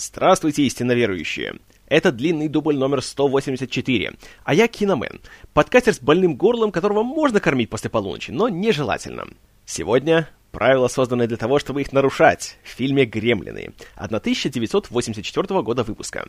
Здравствуйте, истинно верующие! Это длинный дубль номер 184, а я Киномен, подкастер с больным горлом, которого можно кормить после полуночи, но нежелательно. Сегодня правила созданы для того, чтобы их нарушать в фильме «Гремлины» 1984 года выпуска.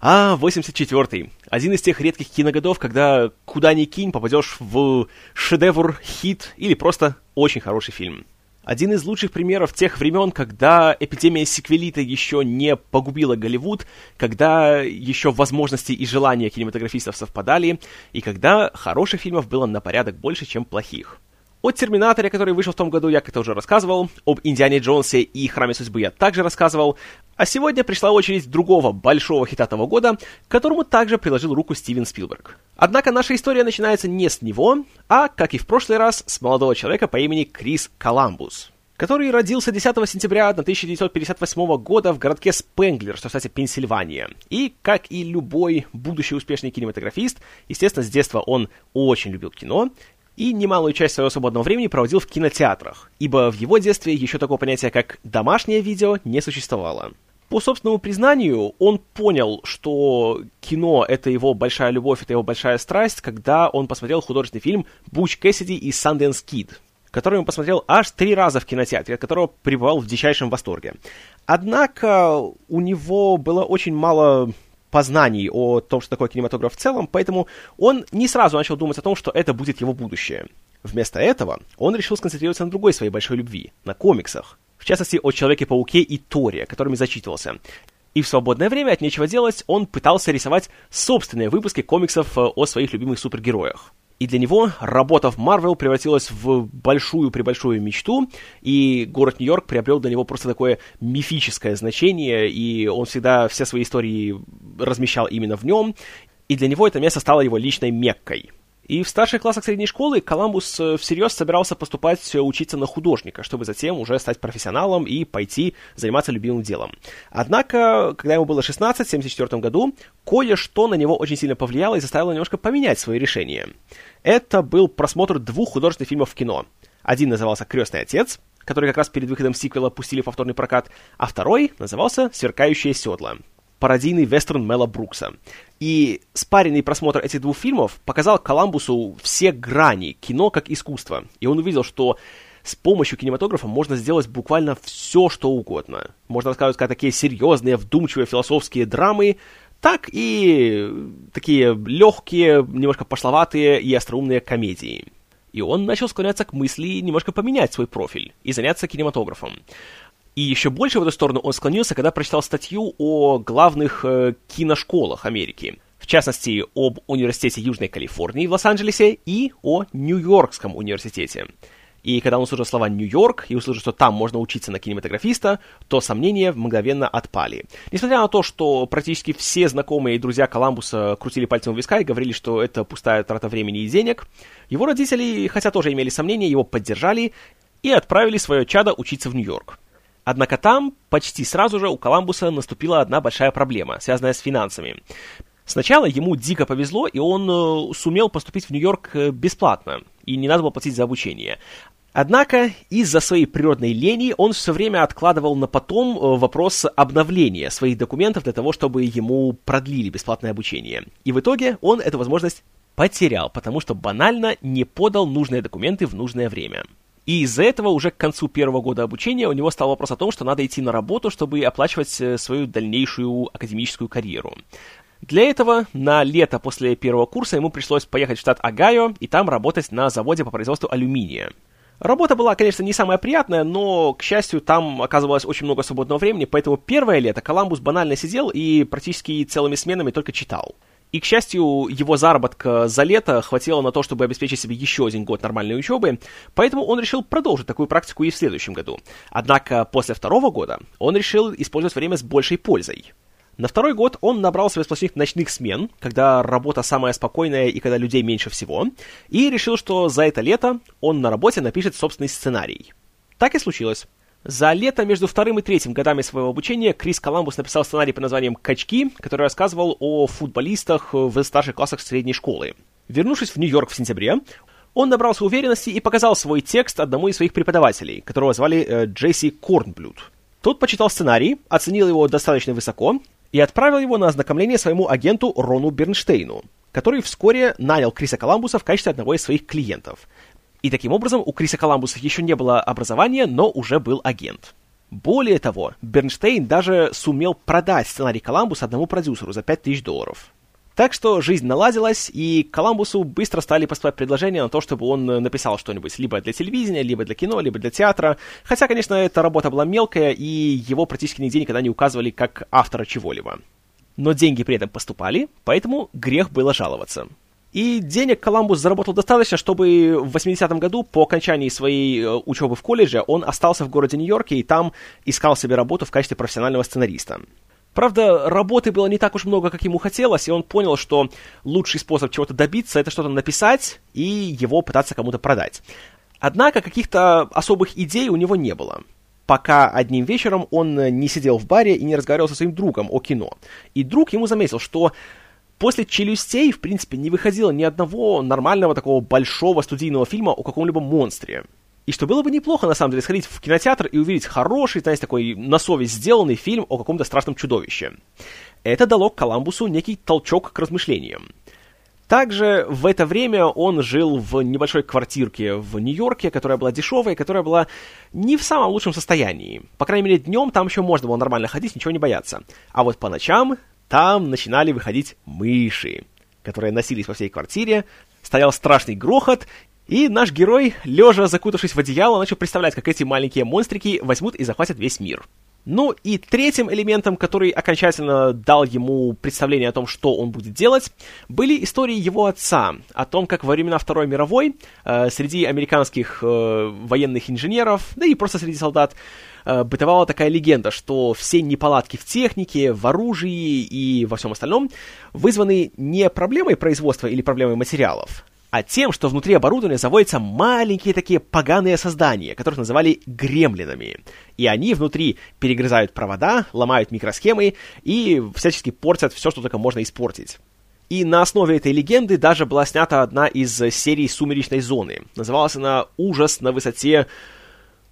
А, 84-й. Один из тех редких киногодов, когда куда ни кинь, попадешь в шедевр, хит или просто очень хороший фильм. Один из лучших примеров тех времен, когда эпидемия сиквелита еще не погубила Голливуд, когда еще возможности и желания кинематографистов совпадали, и когда хороших фильмов было на порядок больше, чем плохих. О Терминаторе, который вышел в том году, я как-то уже рассказывал. Об Индиане Джонсе и Храме Судьбы я также рассказывал. А сегодня пришла очередь другого большого хита того года, которому также приложил руку Стивен Спилберг. Однако наша история начинается не с него, а, как и в прошлый раз, с молодого человека по имени Крис Коламбус который родился 10 сентября 1958 года в городке Спенглер, что, кстати, Пенсильвания. И, как и любой будущий успешный кинематографист, естественно, с детства он очень любил кино, и немалую часть своего свободного времени проводил в кинотеатрах, ибо в его детстве еще такого понятия, как «домашнее видео» не существовало. По собственному признанию, он понял, что кино — это его большая любовь, это его большая страсть, когда он посмотрел художественный фильм «Буч Кэссиди» и «Санденс Кид», который он посмотрел аж три раза в кинотеатре, от которого пребывал в дичайшем восторге. Однако у него было очень мало познаний о том, что такое кинематограф в целом, поэтому он не сразу начал думать о том, что это будет его будущее. Вместо этого он решил сконцентрироваться на другой своей большой любви, на комиксах. В частности, о Человеке-пауке и Торе, которыми зачитывался. И в свободное время от нечего делать он пытался рисовать собственные выпуски комиксов э, о своих любимых супергероях. И для него работа в Марвел превратилась в большую-пребольшую мечту, и город Нью-Йорк приобрел для него просто такое мифическое значение, и он всегда все свои истории размещал именно в нем, и для него это место стало его личной Меккой. И в старших классах средней школы Коламбус э, всерьез собирался поступать э, учиться на художника, чтобы затем уже стать профессионалом и пойти заниматься любимым делом. Однако, когда ему было 16, в 1974 году, кое-что на него очень сильно повлияло и заставило немножко поменять свое решение. Это был просмотр двух художественных фильмов в кино. Один назывался «Крестный отец», который как раз перед выходом сиквела пустили повторный прокат, а второй назывался «Сверкающие седла» пародийный вестерн Мела Брукса. И спаренный просмотр этих двух фильмов показал Коламбусу все грани кино как искусство. И он увидел, что с помощью кинематографа можно сделать буквально все, что угодно. Можно рассказывать как такие серьезные, вдумчивые философские драмы, так и такие легкие, немножко пошловатые и остроумные комедии. И он начал склоняться к мысли немножко поменять свой профиль и заняться кинематографом. И еще больше в эту сторону он склонился, когда прочитал статью о главных э, киношколах Америки. В частности, об Университете Южной Калифорнии в Лос-Анджелесе и о Нью-Йоркском университете. И когда он услышал слова «Нью-Йорк» и услышал, что там можно учиться на кинематографиста, то сомнения мгновенно отпали. Несмотря на то, что практически все знакомые и друзья Коламбуса крутили пальцем у виска и говорили, что это пустая трата времени и денег, его родители, хотя тоже имели сомнения, его поддержали и отправили свое чадо учиться в Нью-Йорк. Однако там почти сразу же у Коламбуса наступила одна большая проблема, связанная с финансами. Сначала ему дико повезло, и он э, сумел поступить в Нью-Йорк э, бесплатно, и не надо было платить за обучение. Однако из-за своей природной лени он все время откладывал на потом э, вопрос обновления своих документов для того, чтобы ему продлили бесплатное обучение. И в итоге он эту возможность потерял, потому что банально не подал нужные документы в нужное время. И из-за этого уже к концу первого года обучения у него стал вопрос о том, что надо идти на работу, чтобы оплачивать э, свою дальнейшую академическую карьеру. Для этого на лето после первого курса ему пришлось поехать в штат Огайо и там работать на заводе по производству алюминия. Работа была, конечно, не самая приятная, но, к счастью, там оказывалось очень много свободного времени, поэтому первое лето Коламбус банально сидел и практически целыми сменами только читал. И, к счастью, его заработка за лето хватило на то, чтобы обеспечить себе еще один год нормальной учебы, поэтому он решил продолжить такую практику и в следующем году. Однако после второго года он решил использовать время с большей пользой. На второй год он набрал себе сплошных ночных смен, когда работа самая спокойная и когда людей меньше всего, и решил, что за это лето он на работе напишет собственный сценарий. Так и случилось. За лето между вторым и третьим годами своего обучения Крис Коламбус написал сценарий под названием «Качки», который рассказывал о футболистах в старших классах средней школы. Вернувшись в Нью-Йорк в сентябре, он набрался уверенности и показал свой текст одному из своих преподавателей, которого звали э, Джесси Корнблюд. Тот почитал сценарий, оценил его достаточно высоко и отправил его на ознакомление своему агенту Рону Бернштейну, который вскоре нанял Криса Коламбуса в качестве одного из своих клиентов. И таким образом у Криса Коламбуса еще не было образования, но уже был агент. Более того, Бернштейн даже сумел продать сценарий Коламбуса одному продюсеру за 5000 долларов. Так что жизнь наладилась, и Коламбусу быстро стали поступать предложения на то, чтобы он написал что-нибудь либо для телевидения, либо для кино, либо для театра. Хотя, конечно, эта работа была мелкая, и его практически нигде никогда не указывали как автора чего-либо. Но деньги при этом поступали, поэтому грех было жаловаться. И денег Коламбус заработал достаточно, чтобы в 80-м году, по окончании своей э, учебы в колледже, он остался в городе Нью-Йорке и там искал себе работу в качестве профессионального сценариста. Правда, работы было не так уж много, как ему хотелось, и он понял, что лучший способ чего-то добиться — это что-то написать и его пытаться кому-то продать. Однако каких-то особых идей у него не было. Пока одним вечером он не сидел в баре и не разговаривал со своим другом о кино. И друг ему заметил, что после «Челюстей», в принципе, не выходило ни одного нормального такого большого студийного фильма о каком-либо монстре. И что было бы неплохо, на самом деле, сходить в кинотеатр и увидеть хороший, знаете, такой на совесть сделанный фильм о каком-то страшном чудовище. Это дало Коламбусу некий толчок к размышлениям. Также в это время он жил в небольшой квартирке в Нью-Йорке, которая была дешевая, которая была не в самом лучшем состоянии. По крайней мере, днем там еще можно было нормально ходить, ничего не бояться. А вот по ночам там начинали выходить мыши, которые носились по всей квартире, стоял страшный грохот, и наш герой, лежа закутавшись в одеяло, начал представлять, как эти маленькие монстрики возьмут и захватят весь мир. Ну и третьим элементом, который окончательно дал ему представление о том, что он будет делать, были истории его отца, о том, как во времена Второй мировой э, среди американских э, военных инженеров, да и просто среди солдат, бытовала такая легенда, что все неполадки в технике, в оружии и во всем остальном вызваны не проблемой производства или проблемой материалов, а тем, что внутри оборудования заводятся маленькие такие поганые создания, которых называли гремлинами. И они внутри перегрызают провода, ломают микросхемы и всячески портят все, что только можно испортить. И на основе этой легенды даже была снята одна из серий «Сумеречной зоны». Называлась она «Ужас на высоте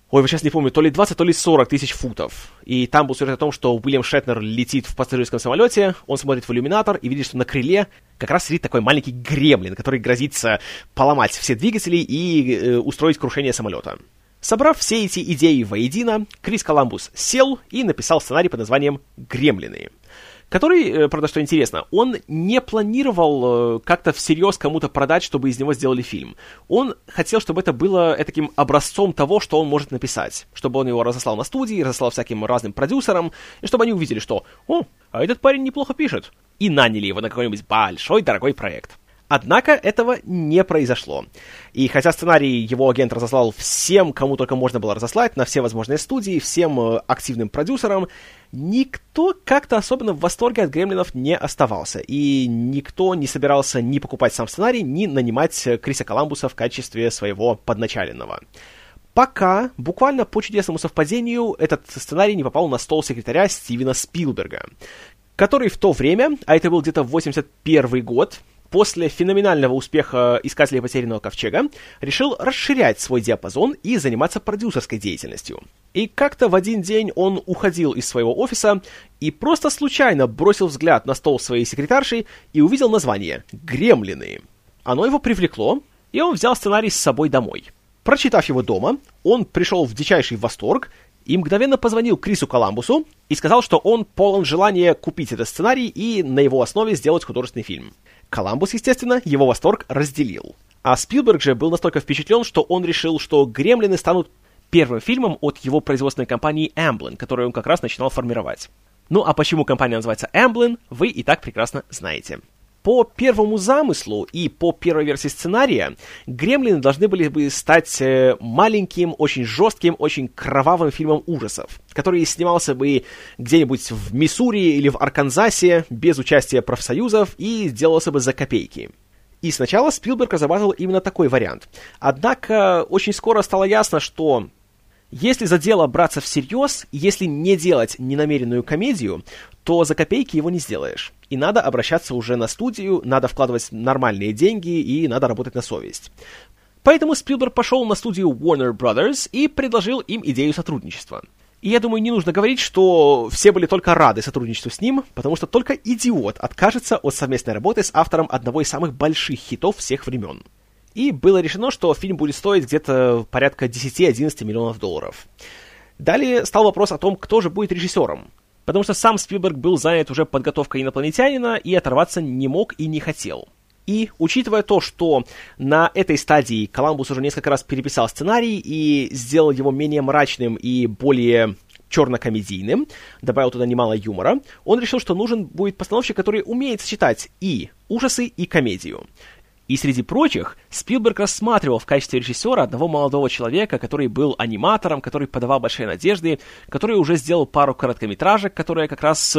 Ой, сейчас не помню, то ли 20, то ли 40 тысяч футов. И там был сюжет о том, что Уильям Шетнер летит в пассажирском самолете, он смотрит в иллюминатор и видит, что на крыле как раз сидит такой маленький гремлин, который грозится поломать все двигатели и э, устроить крушение самолета. Собрав все эти идеи воедино, Крис Коламбус сел и написал сценарий под названием «Гремлины» который, э, правда, что интересно, он не планировал э, как-то всерьез кому-то продать, чтобы из него сделали фильм. Он хотел, чтобы это было таким образцом того, что он может написать, чтобы он его разослал на студии, разослал всяким разным продюсерам, и чтобы они увидели, что «О, а этот парень неплохо пишет», и наняли его на какой-нибудь большой дорогой проект. Однако этого не произошло. И хотя сценарий его агент разослал всем, кому только можно было разослать, на все возможные студии, всем э, активным продюсерам, никто как-то особенно в восторге от гремлинов не оставался. И никто не собирался ни покупать сам сценарий, ни нанимать э, Криса Коламбуса в качестве своего подначаленного. Пока, буквально по чудесному совпадению, этот сценарий не попал на стол секретаря Стивена Спилберга, который в то время, а это был где-то 81 год, после феноменального успеха «Искателей потерянного ковчега» решил расширять свой диапазон и заниматься продюсерской деятельностью. И как-то в один день он уходил из своего офиса и просто случайно бросил взгляд на стол своей секретарши и увидел название «Гремлины». Оно его привлекло, и он взял сценарий с собой домой. Прочитав его дома, он пришел в дичайший восторг и мгновенно позвонил Крису Коламбусу и сказал, что он полон желания купить этот сценарий и на его основе сделать художественный фильм. Коламбус, естественно, его восторг разделил. А Спилберг же был настолько впечатлен, что он решил, что «Гремлины» станут первым фильмом от его производственной компании Amblin, которую он как раз начинал формировать. Ну а почему компания называется Amblin, вы и так прекрасно знаете. По первому замыслу и по первой версии сценария, «Гремлины» должны были бы стать э, маленьким, очень жестким, очень кровавым фильмом ужасов, который снимался бы где-нибудь в Миссури или в Арканзасе без участия профсоюзов и делался бы за копейки. И сначала Спилберг разрабатывал именно такой вариант. Однако очень скоро стало ясно, что если за дело браться всерьез, если не делать ненамеренную комедию, то за копейки его не сделаешь. И надо обращаться уже на студию, надо вкладывать нормальные деньги и надо работать на совесть. Поэтому Спилберг пошел на студию Warner Brothers и предложил им идею сотрудничества. И я думаю, не нужно говорить, что все были только рады сотрудничеству с ним, потому что только идиот откажется от совместной работы с автором одного из самых больших хитов всех времен. И было решено, что фильм будет стоить где-то порядка 10-11 миллионов долларов. Далее стал вопрос о том, кто же будет режиссером. Потому что сам Спилберг был занят уже подготовкой инопланетянина и оторваться не мог и не хотел. И, учитывая то, что на этой стадии Коламбус уже несколько раз переписал сценарий и сделал его менее мрачным и более черно-комедийным, добавил туда немало юмора, он решил, что нужен будет постановщик, который умеет сочетать и ужасы, и комедию. И среди прочих, Спилберг рассматривал в качестве режиссера одного молодого человека, который был аниматором, который подавал большие надежды, который уже сделал пару короткометражек, которые как раз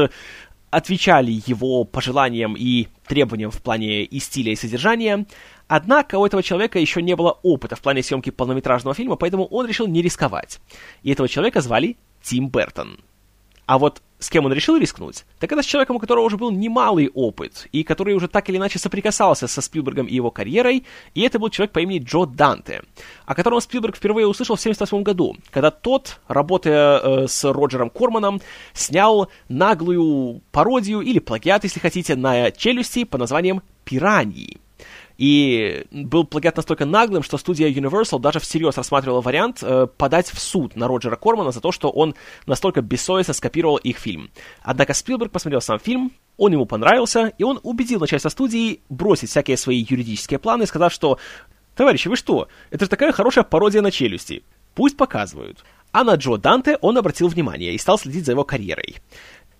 отвечали его пожеланиям и требованиям в плане и стиля, и содержания. Однако у этого человека еще не было опыта в плане съемки полнометражного фильма, поэтому он решил не рисковать. И этого человека звали Тим Бертон. А вот с кем он решил рискнуть, так это с человеком, у которого уже был немалый опыт, и который уже так или иначе соприкасался со Спилбергом и его карьерой, и это был человек по имени Джо Данте, о котором Спилберг впервые услышал в 1978 году, когда тот, работая э, с Роджером Корманом, снял наглую пародию или плагиат, если хотите, на челюсти под названием «Пираньи». И был плагиат настолько наглым, что студия Universal даже всерьез рассматривала вариант э, подать в суд на Роджера Кормана за то, что он настолько бессовестно скопировал их фильм. Однако Спилберг посмотрел сам фильм, он ему понравился, и он убедил начальство студии бросить всякие свои юридические планы, сказав, что «Товарищи, вы что? Это же такая хорошая пародия на челюсти. Пусть показывают». А на Джо Данте он обратил внимание и стал следить за его карьерой.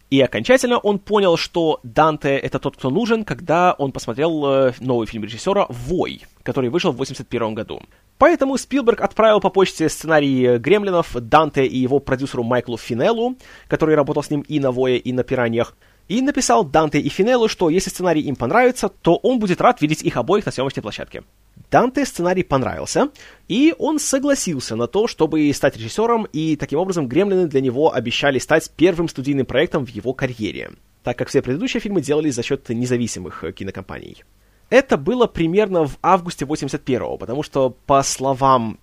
И окончательно он понял, что Данте — это тот, кто нужен, когда он посмотрел э, новый фильм режиссера «Вой», который вышел в 1981 году. Поэтому Спилберг отправил по почте сценарий «Гремлинов» Данте и его продюсеру Майклу Финеллу, который работал с ним и на «Вое», и на «Пираньях», и написал Данте и Финеллу, что если сценарий им понравится, то он будет рад видеть их обоих на съемочной площадке. Данте сценарий понравился, и он согласился на то, чтобы стать режиссером, и таким образом «Гремлины» для него обещали стать первым студийным проектом в его карьере, так как все предыдущие фильмы делались за счет независимых э, кинокомпаний. Это было примерно в августе 81-го, потому что, по словам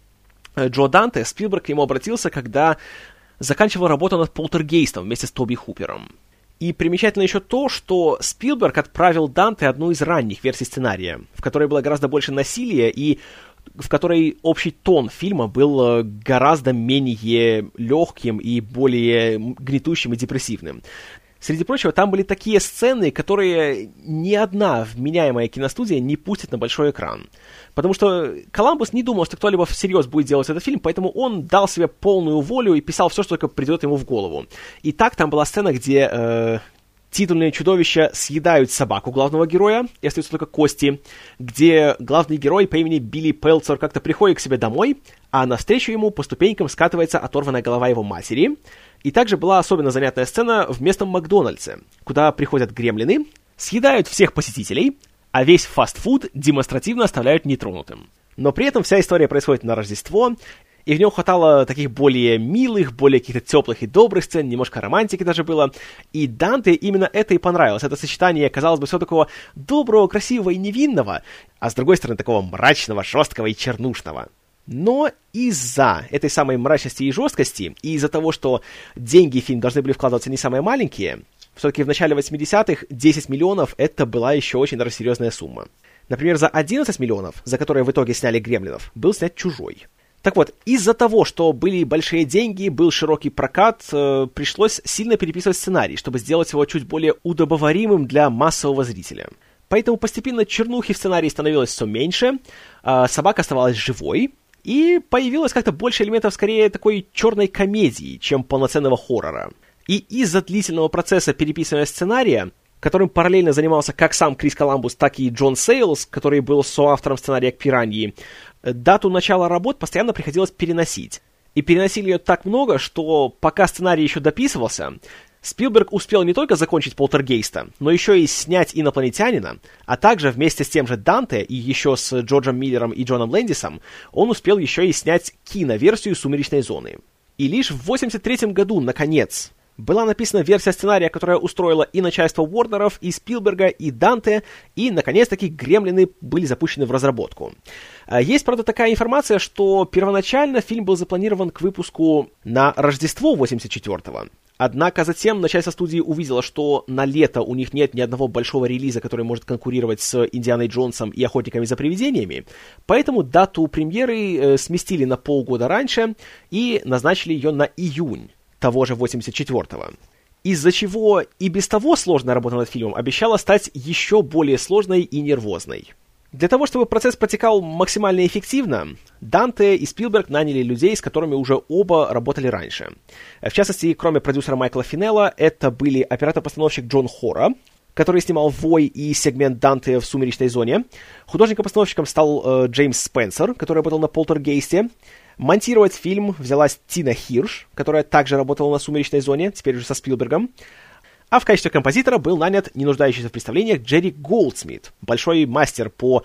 э, Джо Данте, Спилберг к нему обратился, когда заканчивал работу над «Полтергейстом» вместе с Тоби Хупером. И примечательно еще то, что Спилберг отправил Данте одну из ранних версий сценария, в которой было гораздо больше насилия и в которой общий тон фильма был э, гораздо менее легким и более гнетущим и депрессивным. Среди прочего, там были такие сцены, которые ни одна вменяемая киностудия не пустит на большой экран. Потому что Коламбус не думал, что кто-либо всерьез будет делать этот фильм, поэтому он дал себе полную волю и писал все, что только придет ему в голову. И так там была сцена, где э, титульные чудовища съедают собаку главного героя, и остаются только кости, где главный герой по имени Билли Пелцер как-то приходит к себе домой, а навстречу ему по ступенькам скатывается оторванная голова его матери. И также была особенно занятная сцена в местном Макдональдсе, куда приходят гремлины, съедают всех посетителей, а весь фастфуд демонстративно оставляют нетронутым. Но при этом вся история происходит на Рождество, и в нем хватало таких более милых, более каких-то теплых и добрых сцен, немножко романтики даже было. И Данте именно это и понравилось. Это сочетание, казалось бы, все такого доброго, красивого и невинного, а с другой стороны такого мрачного, жесткого и чернушного. Но из-за этой самой мрачности и жесткости, и из-за того, что деньги в фильм должны были вкладываться не самые маленькие, все-таки в начале 80-х 10 миллионов это была еще очень даже серьезная сумма. Например, за 11 миллионов, за которые в итоге сняли «Гремлинов», был снят «Чужой». Так вот, из-за того, что были большие деньги, был широкий прокат, э, пришлось сильно переписывать сценарий, чтобы сделать его чуть более удобоваримым для массового зрителя. Поэтому постепенно чернухи в сценарии становилось все меньше, э, собака оставалась живой, и появилось как-то больше элементов скорее такой черной комедии, чем полноценного хоррора. И из-за длительного процесса переписывания сценария, которым параллельно занимался как сам Крис Коламбус, так и Джон Сейлс, который был соавтором сценария к «Пираньи», дату начала работ постоянно приходилось переносить. И переносили ее так много, что пока сценарий еще дописывался, Спилберг успел не только закончить «Полтергейста», но еще и снять «Инопланетянина», а также вместе с тем же Данте и еще с Джорджем Миллером и Джоном Лэндисом он успел еще и снять киноверсию «Сумеречной зоны». И лишь в 83 году, наконец, была написана версия сценария, которая устроила и начальство Уорнеров, и Спилберга, и Данте, и, наконец-таки, Гремлины были запущены в разработку. А, есть, правда, такая информация, что первоначально фильм был запланирован к выпуску на Рождество 84-го. Однако затем начальство студии увидело, что на лето у них нет ни одного большого релиза, который может конкурировать с Индианой Джонсом и Охотниками за привидениями, поэтому дату премьеры э, сместили на полгода раньше и назначили ее на июнь того же 84-го. Из-за чего и без того сложная работа над фильмом обещала стать еще более сложной и нервозной. Для того, чтобы процесс протекал максимально эффективно, Данте и Спилберг наняли людей, с которыми уже оба работали раньше. В частности, кроме продюсера Майкла Финелла, это были оператор-постановщик Джон Хора, который снимал «Вой» и сегмент Данте в «Сумеречной зоне». Художником-постановщиком стал э, Джеймс Спенсер, который работал на «Полтергейсте». Монтировать фильм взялась Тина Хирш, которая также работала на «Сумеречной зоне», теперь уже со Спилбергом. А в качестве композитора был нанят не нуждающийся в представлениях Джерри Голдсмит, большой мастер по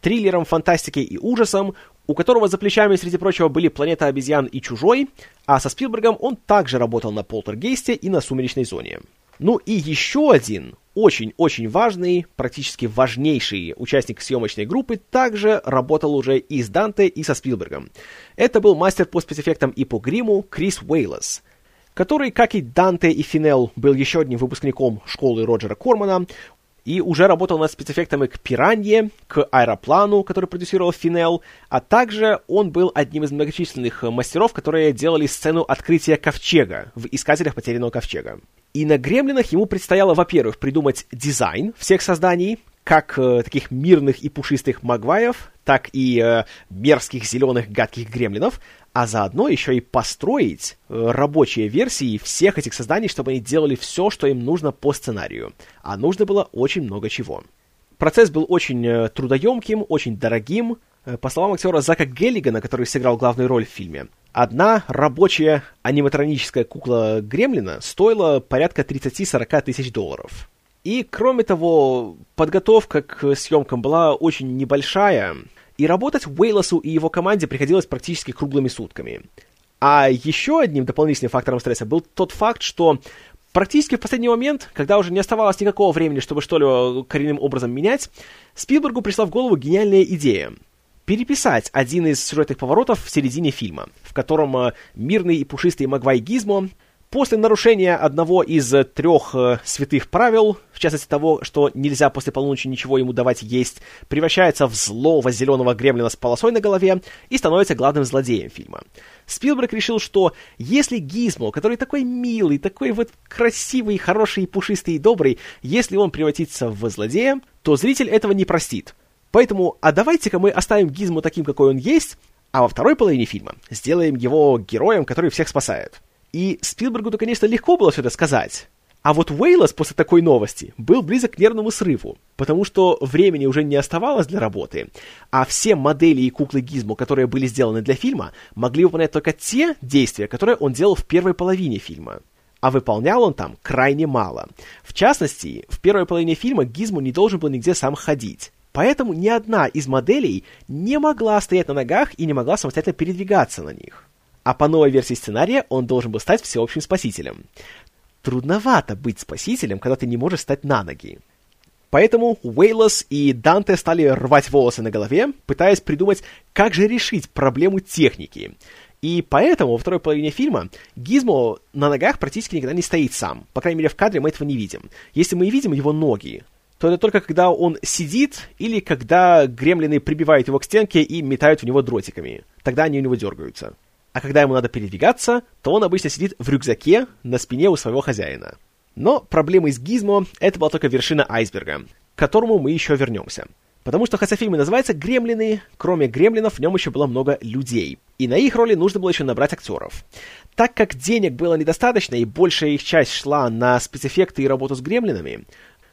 триллерам, фантастике и ужасам, у которого за плечами, среди прочего, были «Планета обезьян» и «Чужой», а со Спилбергом он также работал на «Полтергейсте» и на «Сумеречной зоне». Ну и еще один очень-очень важный, практически важнейший участник съемочной группы также работал уже и с Данте, и со Спилбергом. Это был мастер по спецэффектам и по гриму Крис Уэйлес, который, как и Данте и Финел, был еще одним выпускником школы Роджера Кормана, и уже работал над спецэффектами к «Пиранье», к «Аэроплану», который продюсировал Финел, а также он был одним из многочисленных мастеров, которые делали сцену открытия Ковчега в «Искателях потерянного Ковчега». И на «Гремлинах» ему предстояло, во-первых, придумать дизайн всех созданий, как э, таких мирных и пушистых магваев, так и э, мерзких зеленых гадких гремлинов, а заодно еще и построить э, рабочие версии всех этих созданий, чтобы они делали все, что им нужно по сценарию. А нужно было очень много чего. Процесс был очень э, трудоемким, очень дорогим. Э, по словам актера Зака Геллигана, который сыграл главную роль в фильме, одна рабочая аниматроническая кукла Гремлина стоила порядка 30-40 тысяч долларов. И, кроме того, подготовка к съемкам была очень небольшая, и работать Уэйлосу и его команде приходилось практически круглыми сутками. А еще одним дополнительным фактором стресса был тот факт, что практически в последний момент, когда уже не оставалось никакого времени, чтобы что-либо коренным образом менять, Спилбергу пришла в голову гениальная идея переписать один из сюжетных поворотов в середине фильма, в котором э, мирный и пушистый Магвай Гизмо После нарушения одного из трех э, святых правил, в частности того, что нельзя после полуночи ничего ему давать есть, превращается в злого зеленого гремлина с полосой на голове и становится главным злодеем фильма. Спилберг решил, что если Гизмо, который такой милый, такой вот красивый, хороший, пушистый и добрый, если он превратится в злодея, то зритель этого не простит. Поэтому, а давайте-ка мы оставим Гизмо таким, какой он есть, а во второй половине фильма сделаем его героем, который всех спасает. И Спилбергу-то, конечно, легко было все это сказать. А вот Уэйлос после такой новости был близок к нервному срыву, потому что времени уже не оставалось для работы, а все модели и куклы Гизмо, которые были сделаны для фильма, могли выполнять только те действия, которые он делал в первой половине фильма. А выполнял он там крайне мало. В частности, в первой половине фильма Гизмо не должен был нигде сам ходить. Поэтому ни одна из моделей не могла стоять на ногах и не могла самостоятельно передвигаться на них а по новой версии сценария он должен был стать всеобщим спасителем. Трудновато быть спасителем, когда ты не можешь стать на ноги. Поэтому Уэйлос и Данте стали рвать волосы на голове, пытаясь придумать, как же решить проблему техники. И поэтому во второй половине фильма Гизмо на ногах практически никогда не стоит сам. По крайней мере, в кадре мы этого не видим. Если мы видим его ноги, то это только когда он сидит или когда гремлины прибивают его к стенке и метают в него дротиками. Тогда они у него дергаются а когда ему надо передвигаться, то он обычно сидит в рюкзаке на спине у своего хозяина. Но проблемой с Гизмо это была только вершина айсберга, к которому мы еще вернемся. Потому что хотя фильм и называется «Гремлины», кроме гремлинов в нем еще было много людей. И на их роли нужно было еще набрать актеров. Так как денег было недостаточно и большая их часть шла на спецэффекты и работу с гремлинами,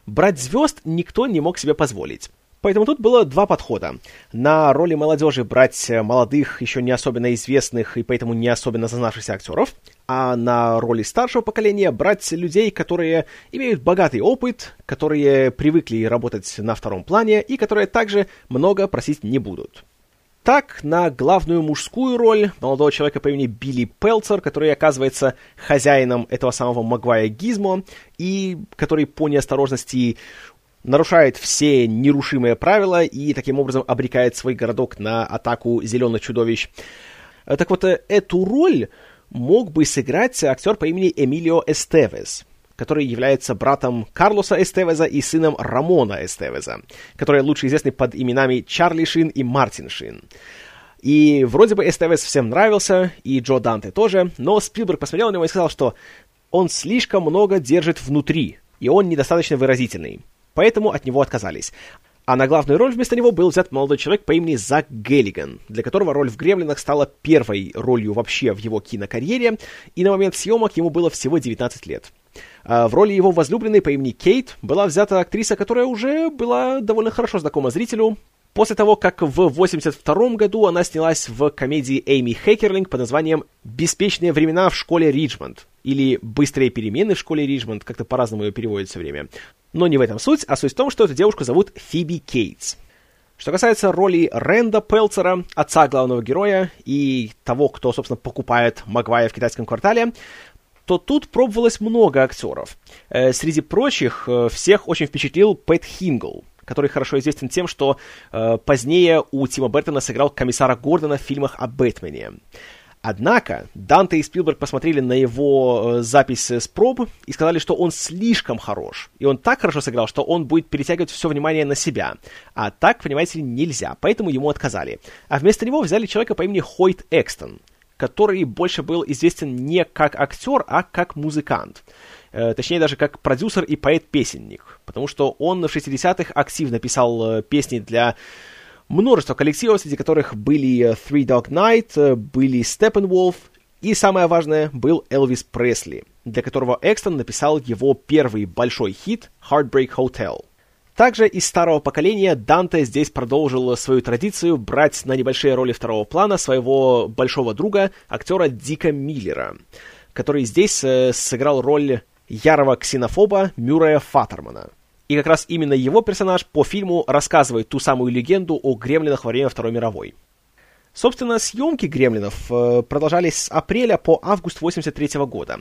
брать звезд никто не мог себе позволить. Поэтому тут было два подхода. На роли молодежи брать молодых, еще не особенно известных и поэтому не особенно зазнавшихся актеров, а на роли старшего поколения брать людей, которые имеют богатый опыт, которые привыкли работать на втором плане и которые также много просить не будут. Так, на главную мужскую роль молодого человека по имени Билли Пелцер, который оказывается хозяином этого самого Магвая Гизмо, и который по неосторожности нарушает все нерушимые правила и таким образом обрекает свой городок на атаку зеленых чудовищ. Э, так вот, э, эту роль мог бы сыграть актер по имени Эмилио Эстевес, который является братом Карлоса Эстевеза и сыном Рамона Эстевеза, которые лучше известны под именами Чарли Шин и Мартин Шин. И вроде бы Эстевес всем нравился, и Джо Данте тоже, но Спилберг посмотрел на него и сказал, что он слишком много держит внутри, и он недостаточно выразительный. Поэтому от него отказались. А на главную роль вместо него был взят молодой человек по имени Зак Геллиган, для которого роль в «Гремлинах» стала первой ролью вообще в его кинокарьере, и на момент съемок ему было всего 19 лет. А в роли его возлюбленной по имени Кейт была взята актриса, которая уже была довольно хорошо знакома зрителю, после того, как в 1982 году она снялась в комедии Эйми Хекерлинг под названием «Беспечные времена в школе Риджмонд» или «Быстрые перемены в школе Риджмонд», как-то по-разному ее переводят все время. Но не в этом суть, а суть в том, что эту девушку зовут Фиби Кейтс. Что касается роли Рэнда Пелцера, отца главного героя и того, кто, собственно, покупает Магвая в китайском квартале, то тут пробовалось много актеров. Э, среди прочих э, всех очень впечатлил Пэт Хингл, который хорошо известен тем, что э, позднее у Тима Бертона сыграл комиссара Гордона в фильмах о Бэтмене. Однако Данте и Спилберг посмотрели на его запись с проб и сказали, что он слишком хорош. И он так хорошо сыграл, что он будет перетягивать все внимание на себя. А так, понимаете нельзя, поэтому ему отказали. А вместо него взяли человека по имени Хойт Экстон, который больше был известен не как актер, а как музыкант. Э, точнее, даже как продюсер и поэт-песенник. Потому что он в 60-х активно писал э, песни для множество коллективов, среди которых были э, Three Dog Night, были Steppenwolf, и самое важное, был Элвис Пресли, для которого Экстон написал его первый большой хит Heartbreak Hotel. Также из старого поколения Данте здесь продолжил свою традицию брать на небольшие роли второго плана своего большого друга, актера Дика Миллера, который здесь э, сыграл роль ярого ксенофоба Мюррея Фаттермана. И как раз именно его персонаж по фильму рассказывает ту самую легенду о гремлинах во время Второй мировой. Собственно, съемки «Гремлинов» э, продолжались с апреля по август 83 года.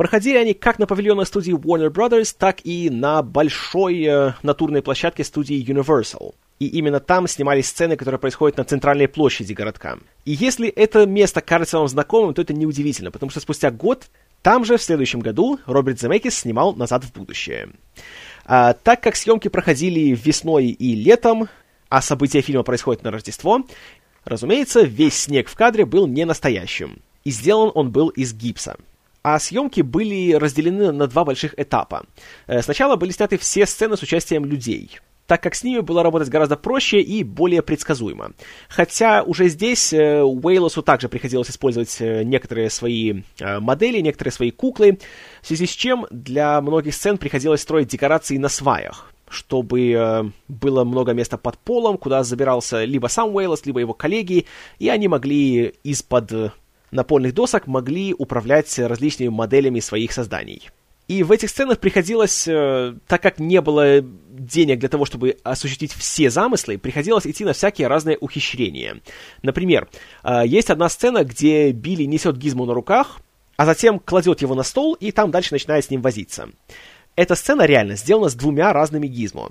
Проходили они как на павильонной студии Warner Brothers, так и на большой э, натурной площадке студии Universal. И именно там снимались сцены, которые происходят на центральной площади городка. И если это место кажется вам знакомым, то это неудивительно, потому что спустя год там же в следующем году Роберт Земекис снимал «Назад в будущее». А, так как съемки проходили весной и летом, а события фильма происходят на Рождество, разумеется, весь снег в кадре был не настоящим, и сделан он был из гипса. А съемки были разделены на два больших этапа. Э, сначала были сняты все сцены с участием людей — так как с ними было работать гораздо проще и более предсказуемо. Хотя уже здесь э, Уэйлосу также приходилось использовать э, некоторые свои модели, некоторые свои куклы, в связи с чем для многих сцен приходилось строить декорации на сваях чтобы было много места под полом, куда забирался либо сам Уэйлос, либо его коллеги, и они могли из-под напольных досок могли управлять различными моделями своих созданий. И в этих сценах приходилось, э, так как не было денег для того, чтобы осуществить все замыслы, приходилось идти на всякие разные ухищрения. Например, э, есть одна сцена, где Билли несет Гизму на руках, а затем кладет его на стол и там дальше начинает с ним возиться. Эта сцена реально сделана с двумя разными Гизмо.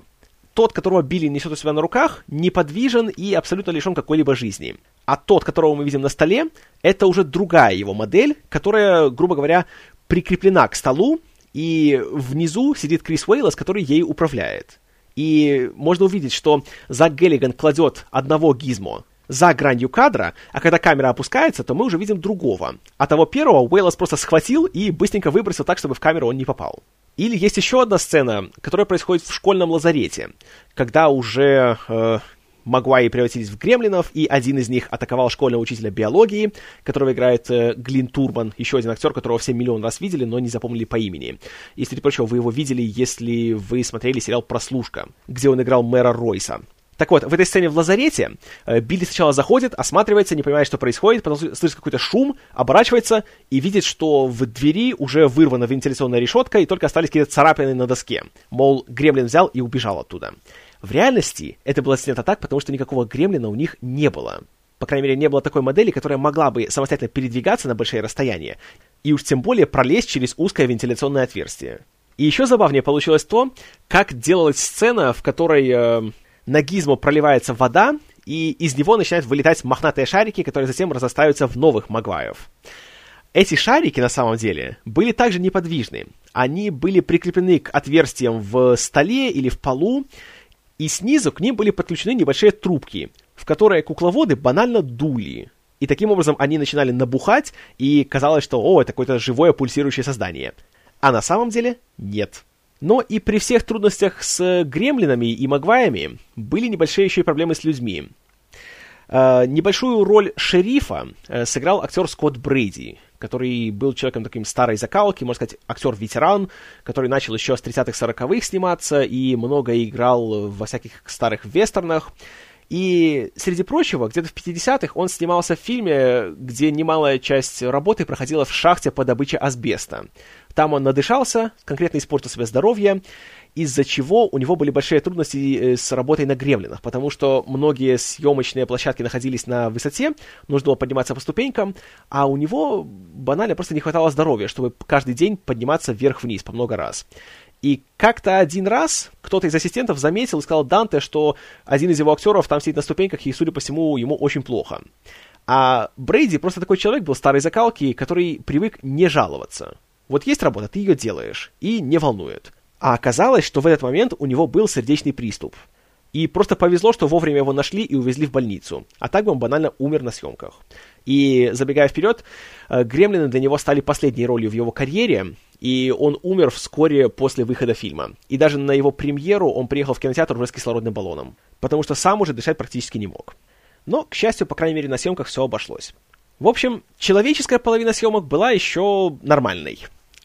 Тот, которого Билли несет у себя на руках, неподвижен и абсолютно лишен какой-либо жизни. А тот, которого мы видим на столе, это уже другая его модель, которая, грубо говоря, прикреплена к столу, и внизу сидит Крис Уэйлос, который ей управляет. И можно увидеть, что Зак Геллиган кладет одного гизмо за гранью кадра, а когда камера опускается, то мы уже видим другого. А того первого Уэйлос просто схватил и быстренько выбросил так, чтобы в камеру он не попал. Или есть еще одна сцена, которая происходит в школьном лазарете, когда уже э, Магуайи превратились в гремлинов, и один из них атаковал школьного учителя биологии, которого играет э, Глин Турман, еще один актер, которого все миллион раз видели, но не запомнили по имени. И, среди прочего, вы его видели, если вы смотрели сериал «Прослушка», где он играл мэра Ройса. Так вот, в этой сцене в лазарете э, Билли сначала заходит, осматривается, не понимает, что происходит, потом слышит какой-то шум, оборачивается и видит, что в двери уже вырвана вентиляционная решетка, и только остались какие-то царапины на доске. Мол, гремлин взял и убежал оттуда. В реальности это было снято так, потому что никакого гремлина у них не было. По крайней мере, не было такой модели, которая могла бы самостоятельно передвигаться на большие расстояния, и уж тем более пролезть через узкое вентиляционное отверстие. И еще забавнее получилось то, как делалась сцена, в которой э, на гизмо проливается вода, и из него начинают вылетать мохнатые шарики, которые затем разостаются в новых Магваев. Эти шарики, на самом деле, были также неподвижны. Они были прикреплены к отверстиям в столе или в полу, и снизу к ним были подключены небольшие трубки, в которые кукловоды банально дули. И таким образом они начинали набухать, и казалось, что, о, это какое-то живое пульсирующее создание. А на самом деле нет. Но и при всех трудностях с гремлинами и магваями были небольшие еще и проблемы с людьми. Э, небольшую роль шерифа э, сыграл актер Скотт Брейди, который был человеком таким старой закалки, можно сказать, актер-ветеран, который начал еще с 30-х, 40-х сниматься и много играл во всяких старых вестернах. И, среди прочего, где-то в 50-х он снимался в фильме, где немалая часть работы проходила в шахте по добыче асбеста. Там он надышался, конкретно испортил себе здоровье, из-за чего у него были большие трудности э, с работой на гремлинах, потому что многие съемочные площадки находились на высоте, нужно было подниматься по ступенькам, а у него банально просто не хватало здоровья, чтобы каждый день подниматься вверх-вниз по много раз. И как-то один раз кто-то из ассистентов заметил и сказал Данте, что один из его актеров там сидит на ступеньках, и, судя по всему, ему очень плохо. А Брейди просто такой человек был старой закалки, который привык не жаловаться. Вот есть работа, ты ее делаешь, и не волнует. А оказалось, что в этот момент у него был сердечный приступ. И просто повезло, что вовремя его нашли и увезли в больницу. А так бы он банально умер на съемках. И, забегая вперед, э, «Гремлины» для него стали последней ролью в его карьере, и он умер вскоре после выхода фильма. И даже на его премьеру он приехал в кинотеатр уже с кислородным баллоном, потому что сам уже дышать практически не мог. Но, к счастью, по крайней мере, на съемках все обошлось. В общем, человеческая половина съемок была еще нормальной.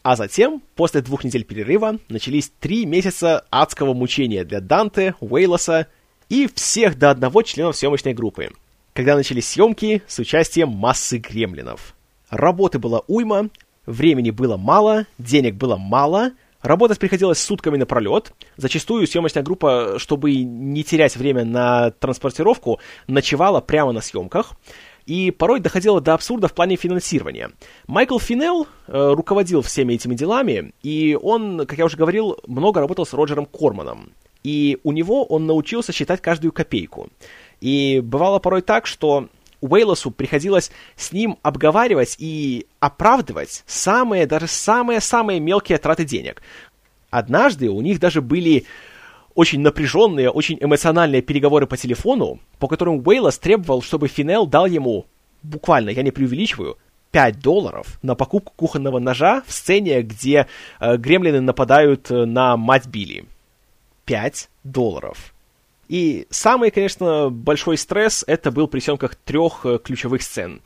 А затем, после двух недель перерыва, начались три месяца адского мучения для Данте, Уэйлоса и всех до одного членов съемочной группы, когда начались съемки с участием массы гремлинов. Работы было уйма, времени было мало, денег было мало, работать приходилось сутками напролет. Зачастую съемочная группа, чтобы не терять время на транспортировку, ночевала прямо на съемках и порой доходило до абсурда в плане финансирования. Майкл Финелл э, руководил всеми этими делами, и он, как я уже говорил, много работал с Роджером Корманом. И у него он научился считать каждую копейку. И бывало порой так, что Уэйлосу приходилось с ним обговаривать и оправдывать самые, даже самые-самые мелкие траты денег. Однажды у них даже были очень напряженные, очень эмоциональные переговоры по телефону, по которым Уэйлос требовал, чтобы Финел дал ему, буквально, я не преувеличиваю, 5 долларов на покупку кухонного ножа в сцене, где э, гремлины нападают э, на мать Билли. 5 долларов. И самый, конечно, большой стресс это был при съемках трех э, ключевых сцен.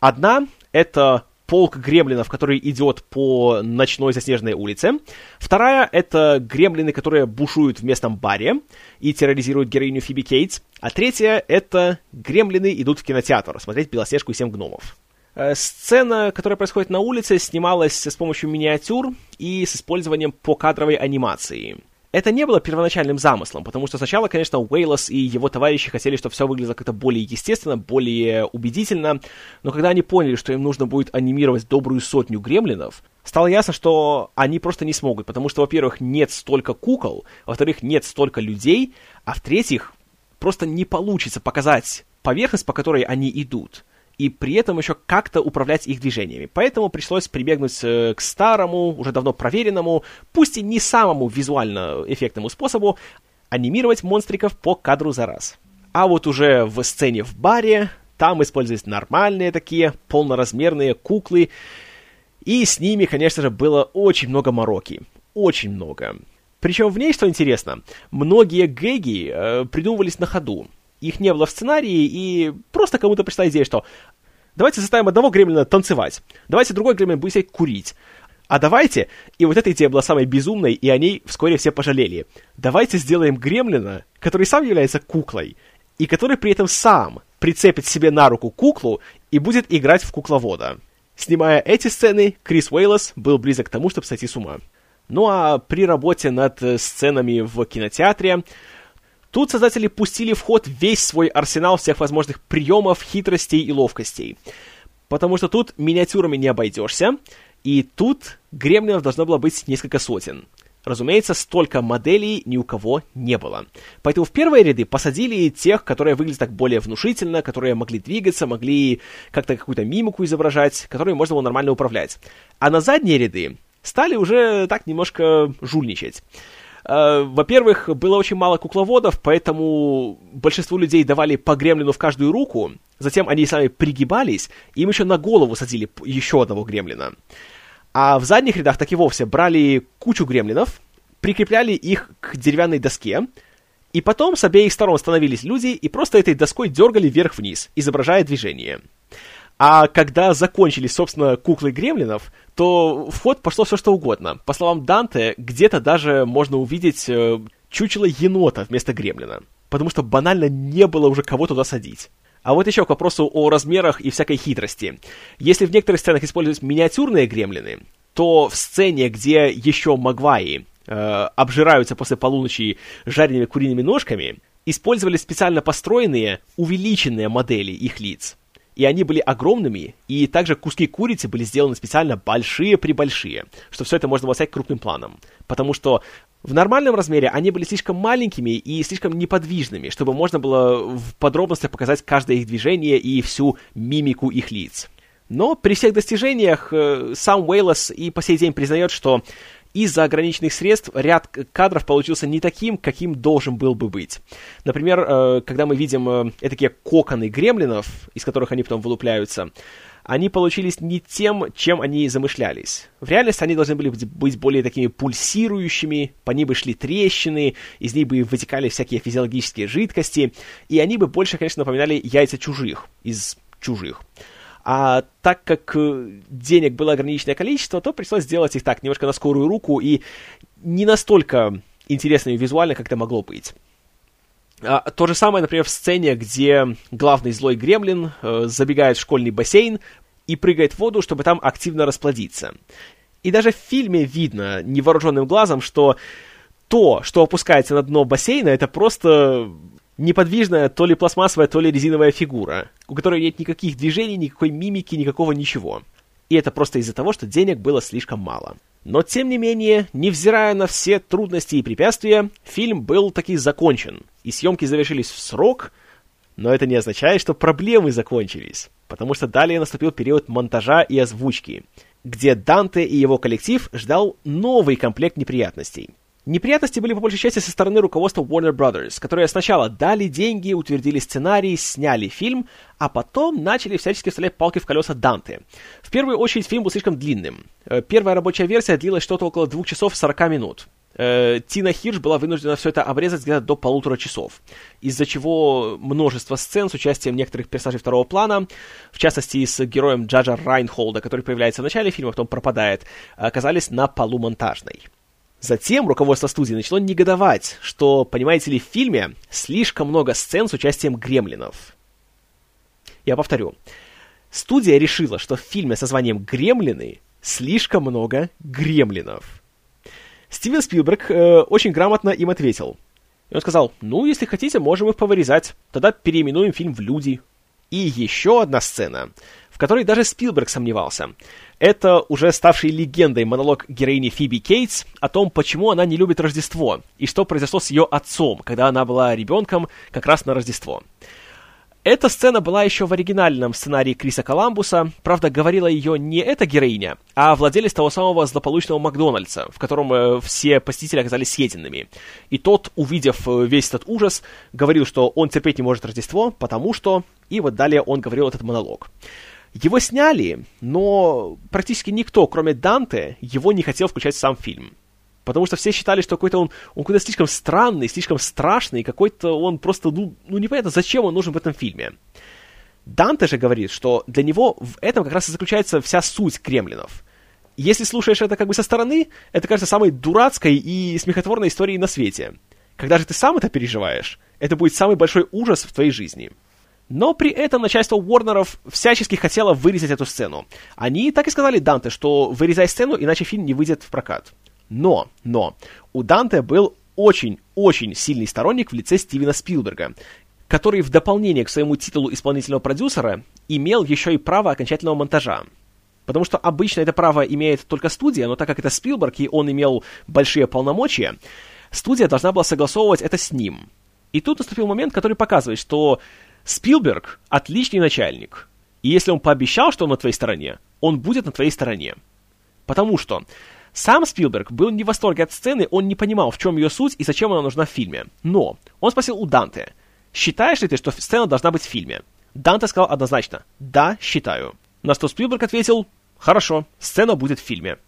Одна — это полк гремлинов, который идет по ночной заснеженной улице. Вторая — это гремлины, которые бушуют в местном баре и терроризируют героиню Фиби Кейтс. А третья — это гремлины идут в кинотеатр смотреть «Белоснежку и семь гномов». Э, сцена, которая происходит на улице, снималась с помощью миниатюр и с использованием покадровой анимации — это не было первоначальным замыслом, потому что сначала, конечно, Уэйлос и его товарищи хотели, чтобы все выглядело как-то более естественно, более убедительно, но когда они поняли, что им нужно будет анимировать добрую сотню гремлинов, стало ясно, что они просто не смогут, потому что, во-первых, нет столько кукол, во-вторых, нет столько людей, а в-третьих, просто не получится показать поверхность, по которой они идут и при этом еще как-то управлять их движениями. Поэтому пришлось прибегнуть э, к старому, уже давно проверенному, пусть и не самому визуально эффектному способу, анимировать монстриков по кадру за раз. А вот уже в сцене в баре, там использовались нормальные такие полноразмерные куклы, и с ними, конечно же, было очень много мороки. Очень много. Причем в ней, что интересно, многие гэги э, придумывались на ходу их не было в сценарии, и просто кому-то пришла идея, что давайте заставим одного гремлина танцевать, давайте другой гремлин будет сидеть курить, а давайте, и вот эта идея была самой безумной, и о ней вскоре все пожалели, давайте сделаем гремлина, который сам является куклой, и который при этом сам прицепит себе на руку куклу и будет играть в кукловода. Снимая эти сцены, Крис Уэйлос был близок к тому, чтобы сойти с ума. Ну а при работе над сценами в кинотеатре Тут создатели пустили в ход весь свой арсенал всех возможных приемов, хитростей и ловкостей. Потому что тут миниатюрами не обойдешься, и тут гремлинов должно было быть несколько сотен. Разумеется, столько моделей ни у кого не было. Поэтому в первые ряды посадили тех, которые выглядят так более внушительно, которые могли двигаться, могли как-то какую-то мимику изображать, которые можно было нормально управлять. А на задние ряды стали уже так немножко жульничать. Э, во-первых, было очень мало кукловодов, поэтому большинству людей давали по гремлину в каждую руку, затем они сами пригибались, им еще на голову садили еще одного гремлина. А в задних рядах так и вовсе брали кучу гремлинов, прикрепляли их к деревянной доске, и потом с обеих сторон становились люди и просто этой доской дергали вверх-вниз, изображая движение. А когда закончились, собственно, куклы гремлинов, то в ход пошло все что угодно. По словам Данте, где-то даже можно увидеть э, чучело енота вместо гремлина. Потому что банально не было уже кого туда садить. А вот еще к вопросу о размерах и всякой хитрости. Если в некоторых сценах используются миниатюрные гремлины, то в сцене, где еще Магваи э, обжираются после полуночи жареными куриными ножками, использовали специально построенные, увеличенные модели их лиц. И они были огромными, и также куски курицы были сделаны специально большие-пребольшие, что все это можно было снять крупным планом. Потому что в нормальном размере они были слишком маленькими и слишком неподвижными, чтобы можно было в подробностях показать каждое их движение и всю мимику их лиц. Но при всех достижениях э, сам Уэйлос и по сей день признает, что из-за ограниченных средств ряд кадров получился не таким, каким должен был бы быть. Например, э, когда мы видим э, такие коконы гремлинов, из которых они потом вылупляются, они получились не тем, чем они замышлялись. В реальности они должны были быть более такими пульсирующими, по ним бы шли трещины, из них бы вытекали всякие физиологические жидкости, и они бы больше, конечно, напоминали яйца чужих, из чужих. А так как э, денег было ограниченное количество, то пришлось сделать их так, немножко на скорую руку и не настолько интересными визуально, как это могло быть. А, то же самое, например, в сцене, где главный злой гремлин э, забегает в школьный бассейн и прыгает в воду, чтобы там активно расплодиться. И даже в фильме видно невооруженным глазом, что то, что опускается на дно бассейна, это просто неподвижная то ли пластмассовая, то ли резиновая фигура, у которой нет никаких движений, никакой мимики, никакого ничего. И это просто из-за того, что денег было слишком мало. Но, тем не менее, невзирая на все трудности и препятствия, фильм был таки закончен, и съемки завершились в срок, но это не означает, что проблемы закончились, потому что далее наступил период монтажа и озвучки, где Данте и его коллектив ждал новый комплект неприятностей. Неприятности были по большей части со стороны руководства Warner Brothers, которые сначала дали деньги, утвердили сценарий, сняли фильм, а потом начали всячески вставлять палки в колеса Данте. В первую очередь фильм был слишком длинным. Э, первая рабочая версия длилась что-то около 2 часов 40 минут. Э, Тина Хирш была вынуждена все это обрезать где-то до полутора часов, из-за чего множество сцен с участием некоторых персонажей второго плана, в частности с героем Джаджа Райнхолда, который появляется в начале фильма, потом пропадает, оказались на полу монтажной. Затем руководство студии начало негодовать, что, понимаете ли, в фильме слишком много сцен с участием гремлинов. Я повторю. Студия решила, что в фильме со названием «Гремлины» слишком много гремлинов. Стивен Спилберг э, очень грамотно им ответил. И он сказал, ну, если хотите, можем их повырезать. Тогда переименуем фильм в «Люди». И еще одна сцена, которой даже Спилберг сомневался. Это уже ставший легендой монолог героини Фиби Кейтс о том, почему она не любит Рождество, и что произошло с ее отцом, когда она была ребенком как раз на Рождество. Эта сцена была еще в оригинальном сценарии Криса Коламбуса, правда, говорила ее не эта героиня, а владелец того самого злополучного Макдональдса, в котором э, все посетители оказались съеденными. И тот, увидев э, весь этот ужас, говорил, что он терпеть не может Рождество, потому что... И вот далее он говорил этот монолог. Его сняли, но практически никто, кроме Данте, его не хотел включать в сам фильм. Потому что все считали, что какой-то он, он какой-то слишком странный, слишком страшный, какой-то он просто, ну, ну непонятно, зачем он нужен в этом фильме. Данте же говорит, что для него в этом как раз и заключается вся суть кремлинов. Если слушаешь это как бы со стороны, это кажется самой дурацкой и смехотворной историей на свете. Когда же ты сам это переживаешь, это будет самый большой ужас в твоей жизни. Но при этом начальство Уорнеров всячески хотело вырезать эту сцену. Они так и сказали Данте, что вырезай сцену, иначе фильм не выйдет в прокат. Но, но, у Данте был очень-очень сильный сторонник в лице Стивена Спилберга, который в дополнение к своему титулу исполнительного продюсера имел еще и право окончательного монтажа. Потому что обычно это право имеет только студия, но так как это Спилберг, и он имел большие полномочия, студия должна была согласовывать это с ним. И тут наступил момент, который показывает, что Спилберг отличный начальник. И если он пообещал, что он на твоей стороне, он будет на твоей стороне. Потому что сам Спилберг был не в восторге от сцены, он не понимал, в чем ее суть и зачем она нужна в фильме. Но он спросил у Данте, считаешь ли ты, что сцена должна быть в фильме? Данте сказал однозначно, да, считаю. На что Спилберг ответил, хорошо, сцена будет в фильме.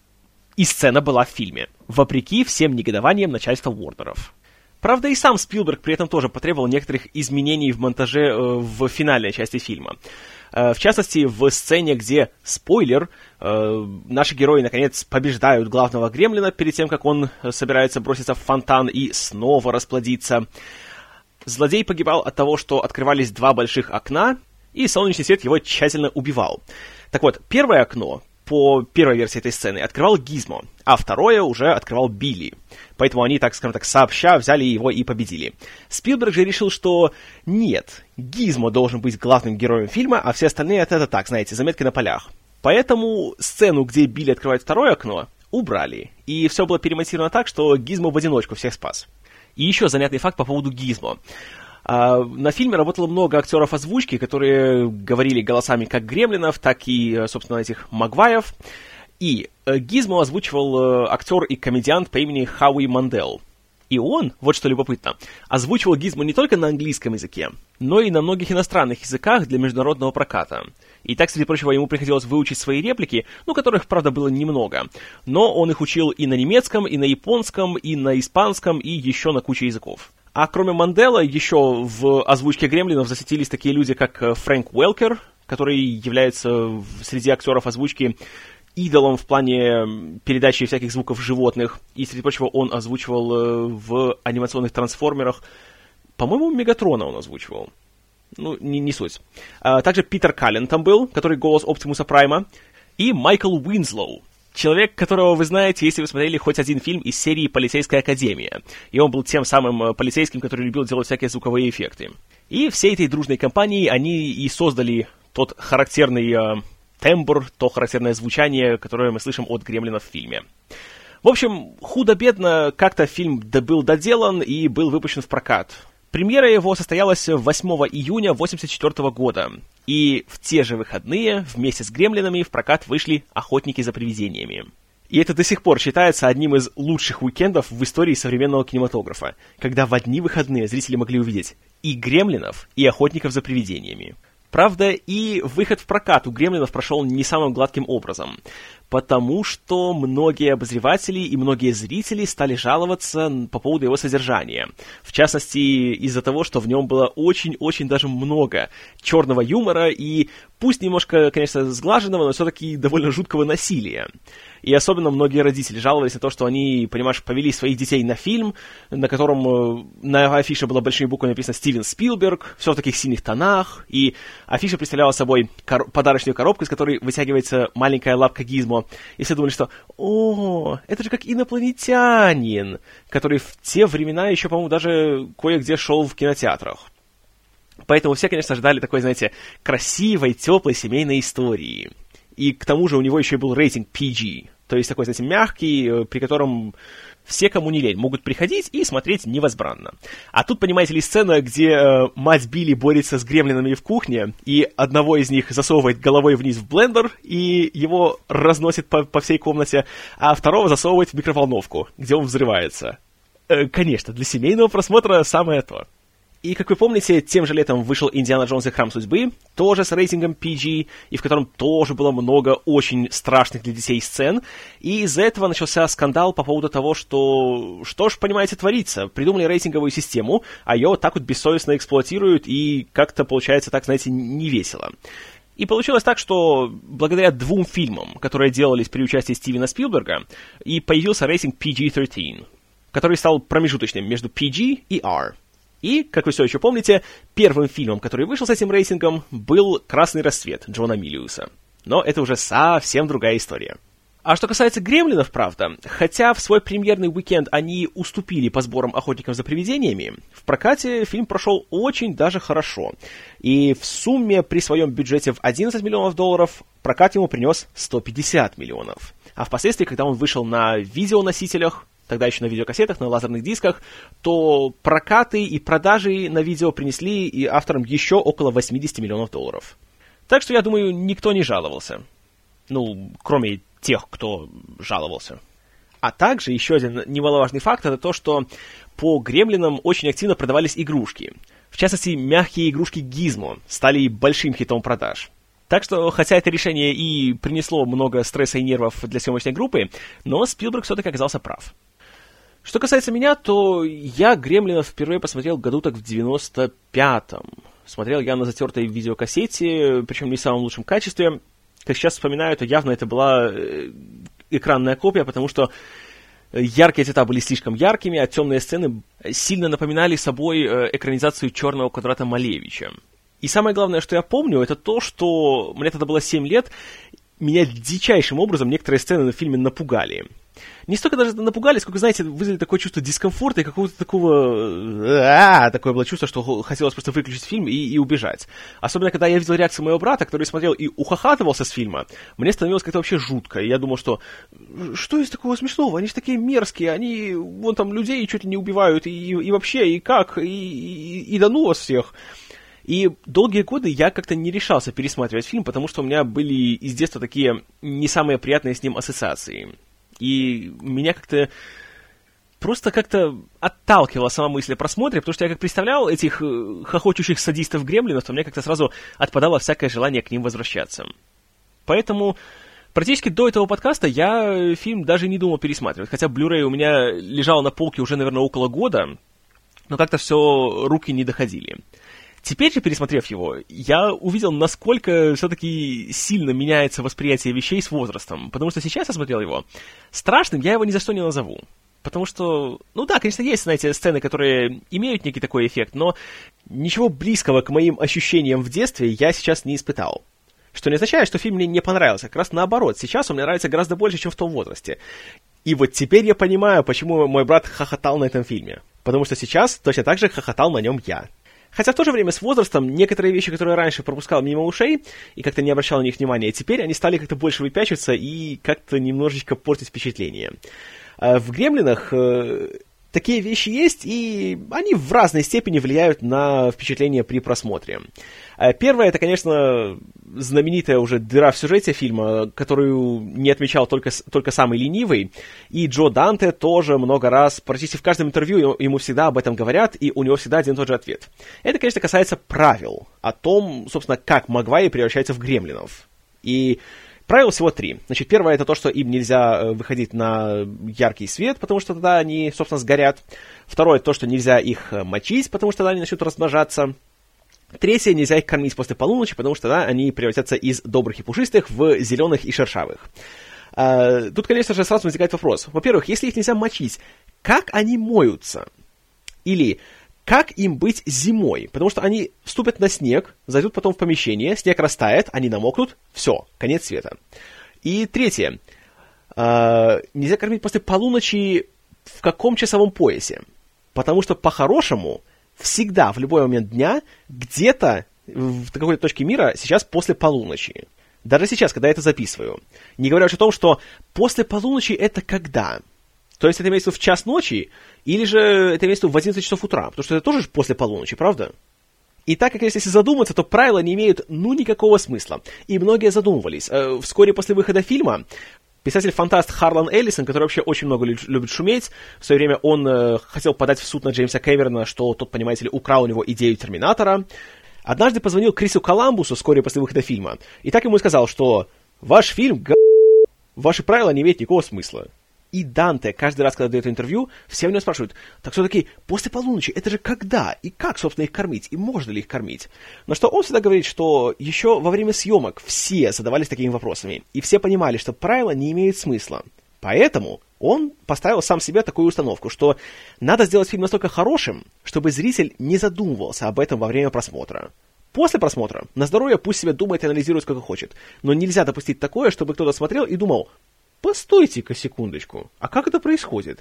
И сцена была в фильме, вопреки всем негодованиям начальства Уорнеров. Правда, и сам Спилберг при этом тоже потребовал некоторых изменений в монтаже э, в финальной части фильма. Э, в частности, в сцене, где, спойлер, э, наши герои, наконец, побеждают главного гремлина перед тем, как он собирается броситься в фонтан и снова расплодиться. Злодей погибал от того, что открывались два больших окна, и солнечный свет его тщательно убивал. Так вот, первое окно по первой версии этой сцены открывал Гизмо, а второе уже открывал Билли. Поэтому они, так скажем так, сообща взяли его и победили. Спилберг же решил, что нет, Гизмо должен быть главным героем фильма, а все остальные это, это так, знаете, заметки на полях. Поэтому сцену, где Билли открывает второе окно, убрали. И все было перемонтировано так, что Гизмо в одиночку всех спас. И еще занятный факт по поводу Гизмо. А, на фильме работало много актеров озвучки, которые говорили голосами как гремлинов, так и, собственно, этих Магваев. И э, Гизмо озвучивал э, актер и комедиант по имени Хауи Мандел. И он, вот что любопытно, озвучивал Гизмо не только на английском языке, но и на многих иностранных языках для международного проката. И так, среди прочего, ему приходилось выучить свои реплики, ну, которых, правда, было немного. Но он их учил и на немецком, и на японском, и на испанском, и еще на куче языков. А кроме Мандела, еще в озвучке Гремлинов засветились такие люди, как э, Фрэнк Уэлкер, который является среди актеров озвучки идолом в плане передачи всяких звуков животных. И, среди прочего, он озвучивал э, в анимационных трансформерах. По-моему, Мегатрона он озвучивал. Ну, не, не суть. А, также Питер Каллен там был, который голос Оптимуса Прайма. И Майкл Уинслоу, Человек, которого вы знаете, если вы смотрели хоть один фильм из серии «Полицейская академия». И он был тем самым э, полицейским, который любил делать всякие звуковые эффекты. И всей этой дружной компанией они и создали тот характерный э, тембр, то характерное звучание, которое мы слышим от Гремлина в фильме. В общем, худо-бедно как-то фильм был доделан и был выпущен в прокат. Премьера его состоялась 8 июня 1984 года, и в те же выходные вместе с «Гремлинами» в прокат вышли «Охотники за привидениями». И это до сих пор считается одним из лучших уикендов в истории современного кинематографа, когда в одни выходные зрители могли увидеть и «Гремлинов», и «Охотников за привидениями». Правда, и выход в прокат у «Гремлинов» прошел не самым гладким образом, потому что многие обозреватели и многие зрители стали жаловаться по поводу его содержания. В частности, из-за того, что в нем было очень-очень даже много черного юмора и, пусть немножко, конечно, сглаженного, но все-таки довольно жуткого насилия. И особенно многие родители жаловались на то, что они, понимаешь, повели своих детей на фильм, на котором э, на афише было большими буквами написано «Стивен Спилберг», все в таких синих тонах, и афиша представляла собой кор- подарочную коробку, из которой вытягивается маленькая лапка Гизмо. И все думали, что «О, это же как инопланетянин», который в те времена еще, по-моему, даже кое-где шел в кинотеатрах. Поэтому все, конечно, ждали такой, знаете, красивой, теплой семейной истории. И к тому же у него еще и был рейтинг PG. То есть такой, знаете, мягкий, э, при котором все, кому не лень, могут приходить и смотреть невозбранно. А тут, понимаете ли, сцена, где э, мать Билли борется с гремлинами в кухне, и одного из них засовывает головой вниз в блендер, и его разносит по, по всей комнате, а второго засовывает в микроволновку, где он взрывается. Э, конечно, для семейного просмотра самое то. И, как вы помните, тем же летом вышел «Индиана Джонс и Храм Судьбы», тоже с рейтингом PG, и в котором тоже было много очень страшных для детей сцен. И из-за этого начался скандал по поводу того, что, что ж, понимаете, творится. Придумали рейтинговую систему, а ее вот так вот бессовестно эксплуатируют, и как-то получается так, знаете, невесело. И получилось так, что благодаря двум фильмам, которые делались при участии Стивена Спилберга, и появился рейтинг PG-13, который стал промежуточным между PG и R. И, как вы все еще помните, первым фильмом, который вышел с этим рейтингом, был «Красный рассвет» Джона Миллиуса. Но это уже совсем другая история. А что касается «Гремлинов», правда, хотя в свой премьерный уикенд они уступили по сборам «Охотников за привидениями», в прокате фильм прошел очень даже хорошо. И в сумме при своем бюджете в 11 миллионов долларов прокат ему принес 150 миллионов. А впоследствии, когда он вышел на видеоносителях, тогда еще на видеокассетах, на лазерных дисках, то прокаты и продажи на видео принесли и авторам еще около 80 миллионов долларов. Так что, я думаю, никто не жаловался. Ну, кроме тех, кто жаловался. А также еще один немаловажный факт это то, что по гремлинам очень активно продавались игрушки. В частности, мягкие игрушки Gizmo стали большим хитом продаж. Так что, хотя это решение и принесло много стресса и нервов для съемочной группы, но Спилберг все-таки оказался прав. Что касается меня, то я «Гремлинов» впервые посмотрел году так в 95-м. Смотрел я на затертой видеокассете, причем не в самом лучшем качестве, как сейчас вспоминаю, то явно это была э, экранная копия, потому что яркие цвета были слишком яркими, а темные сцены сильно напоминали собой э, экранизацию «Черного квадрата» Малевича. И самое главное, что я помню, это то, что мне тогда было 7 лет, меня дичайшим образом некоторые сцены на фильме напугали не столько даже напугали, сколько, знаете, вызвали такое чувство дискомфорта и какого-то такого... А, такое было чувство, что хотелось просто выключить фильм и, и убежать. Особенно, когда я видел реакцию моего брата, который смотрел и ухахатывался с фильма, мне становилось как-то вообще жутко. И я думал, что что из такого смешного? Они же такие мерзкие, они вон там людей чуть ли не убивают, и, и вообще, и как, и, и, и да ну вас всех. И долгие годы я как-то не решался пересматривать фильм, потому что у меня были из детства такие не самые приятные с ним ассоциации. И меня как-то просто как-то отталкивала сама мысль о просмотре, потому что я как представлял этих э, хохочущих садистов-гремлинов, то мне как-то сразу отпадало всякое желание к ним возвращаться. Поэтому практически до этого подкаста я фильм даже не думал пересматривать, хотя Blu-ray у меня лежал на полке уже, наверное, около года, но как-то все руки не доходили. Теперь же, пересмотрев его, я увидел, насколько все-таки сильно меняется восприятие вещей с возрастом. Потому что сейчас я смотрел его. Страшным я его ни за что не назову. Потому что, ну да, конечно, есть, знаете, сцены, которые имеют некий такой эффект, но ничего близкого к моим ощущениям в детстве я сейчас не испытал. Что не означает, что фильм мне не понравился. Как раз наоборот, сейчас он мне нравится гораздо больше, чем в том возрасте. И вот теперь я понимаю, почему мой брат хохотал на этом фильме. Потому что сейчас точно так же хохотал на нем я. Хотя в то же время с возрастом некоторые вещи, которые раньше пропускал мимо ушей и как-то не обращал на них внимания, теперь они стали как-то больше выпячиваться и как-то немножечко портить впечатление. А в «Гремлинах» э, такие вещи есть, и они в разной степени влияют на впечатление при просмотре. А первое, это, конечно, знаменитая уже дыра в сюжете фильма, которую не отмечал только, только самый ленивый. И Джо Данте тоже много раз, практически в каждом интервью ему всегда об этом говорят, и у него всегда один и тот же ответ. Это, конечно, касается правил, о том, собственно, как Магвай превращается в гремлинов. И Правил всего три. Значит, первое это то, что им нельзя э, выходить на яркий свет, потому что тогда они, собственно, сгорят. Второе то, что нельзя их э, мочить, потому что тогда они начнут размножаться. Третье, нельзя их кормить после полуночи, потому что тогда они превратятся из добрых и пушистых в зеленых и шершавых. А, тут, конечно же, сразу возникает вопрос. Во-первых, если их нельзя мочить, как они моются? Или как им быть зимой? Потому что они вступят на снег, зайдут потом в помещение, снег растает, они намокнут, все, конец света. И третье. Э, нельзя кормить после полуночи в каком часовом поясе? Потому что по-хорошему всегда, в любой момент дня, где-то в какой-то точке мира сейчас после полуночи. Даже сейчас, когда я это записываю. Не говоря уж о том, что после полуночи это когда? То есть это имеется в час ночи, или же это имеется в 11 часов утра, потому что это тоже после полуночи, правда? И так как, если задуматься, то правила не имеют ну никакого смысла. И многие задумывались. Э, вскоре после выхода фильма Писатель-фантаст Харлан Эллисон, который вообще очень много любит шуметь, в свое время он э, хотел подать в суд на Джеймса Кэмерона, что тот, понимаете ли, украл у него идею Терминатора. Однажды позвонил Крису Коламбусу вскоре после выхода фильма, и так ему сказал, что «Ваш фильм г... Ваши правила не имеют никакого смысла». И Данте каждый раз, когда дает интервью, все у него спрашивают, так все-таки после полуночи, это же когда? И как, собственно, их кормить? И можно ли их кормить? На что он всегда говорит, что еще во время съемок все задавались такими вопросами, и все понимали, что правила не имеют смысла. Поэтому он поставил сам себе такую установку, что надо сделать фильм настолько хорошим, чтобы зритель не задумывался об этом во время просмотра. После просмотра на здоровье пусть себе думает и анализирует, сколько хочет. Но нельзя допустить такое, чтобы кто-то смотрел и думал, постойте-ка секундочку, а как это происходит?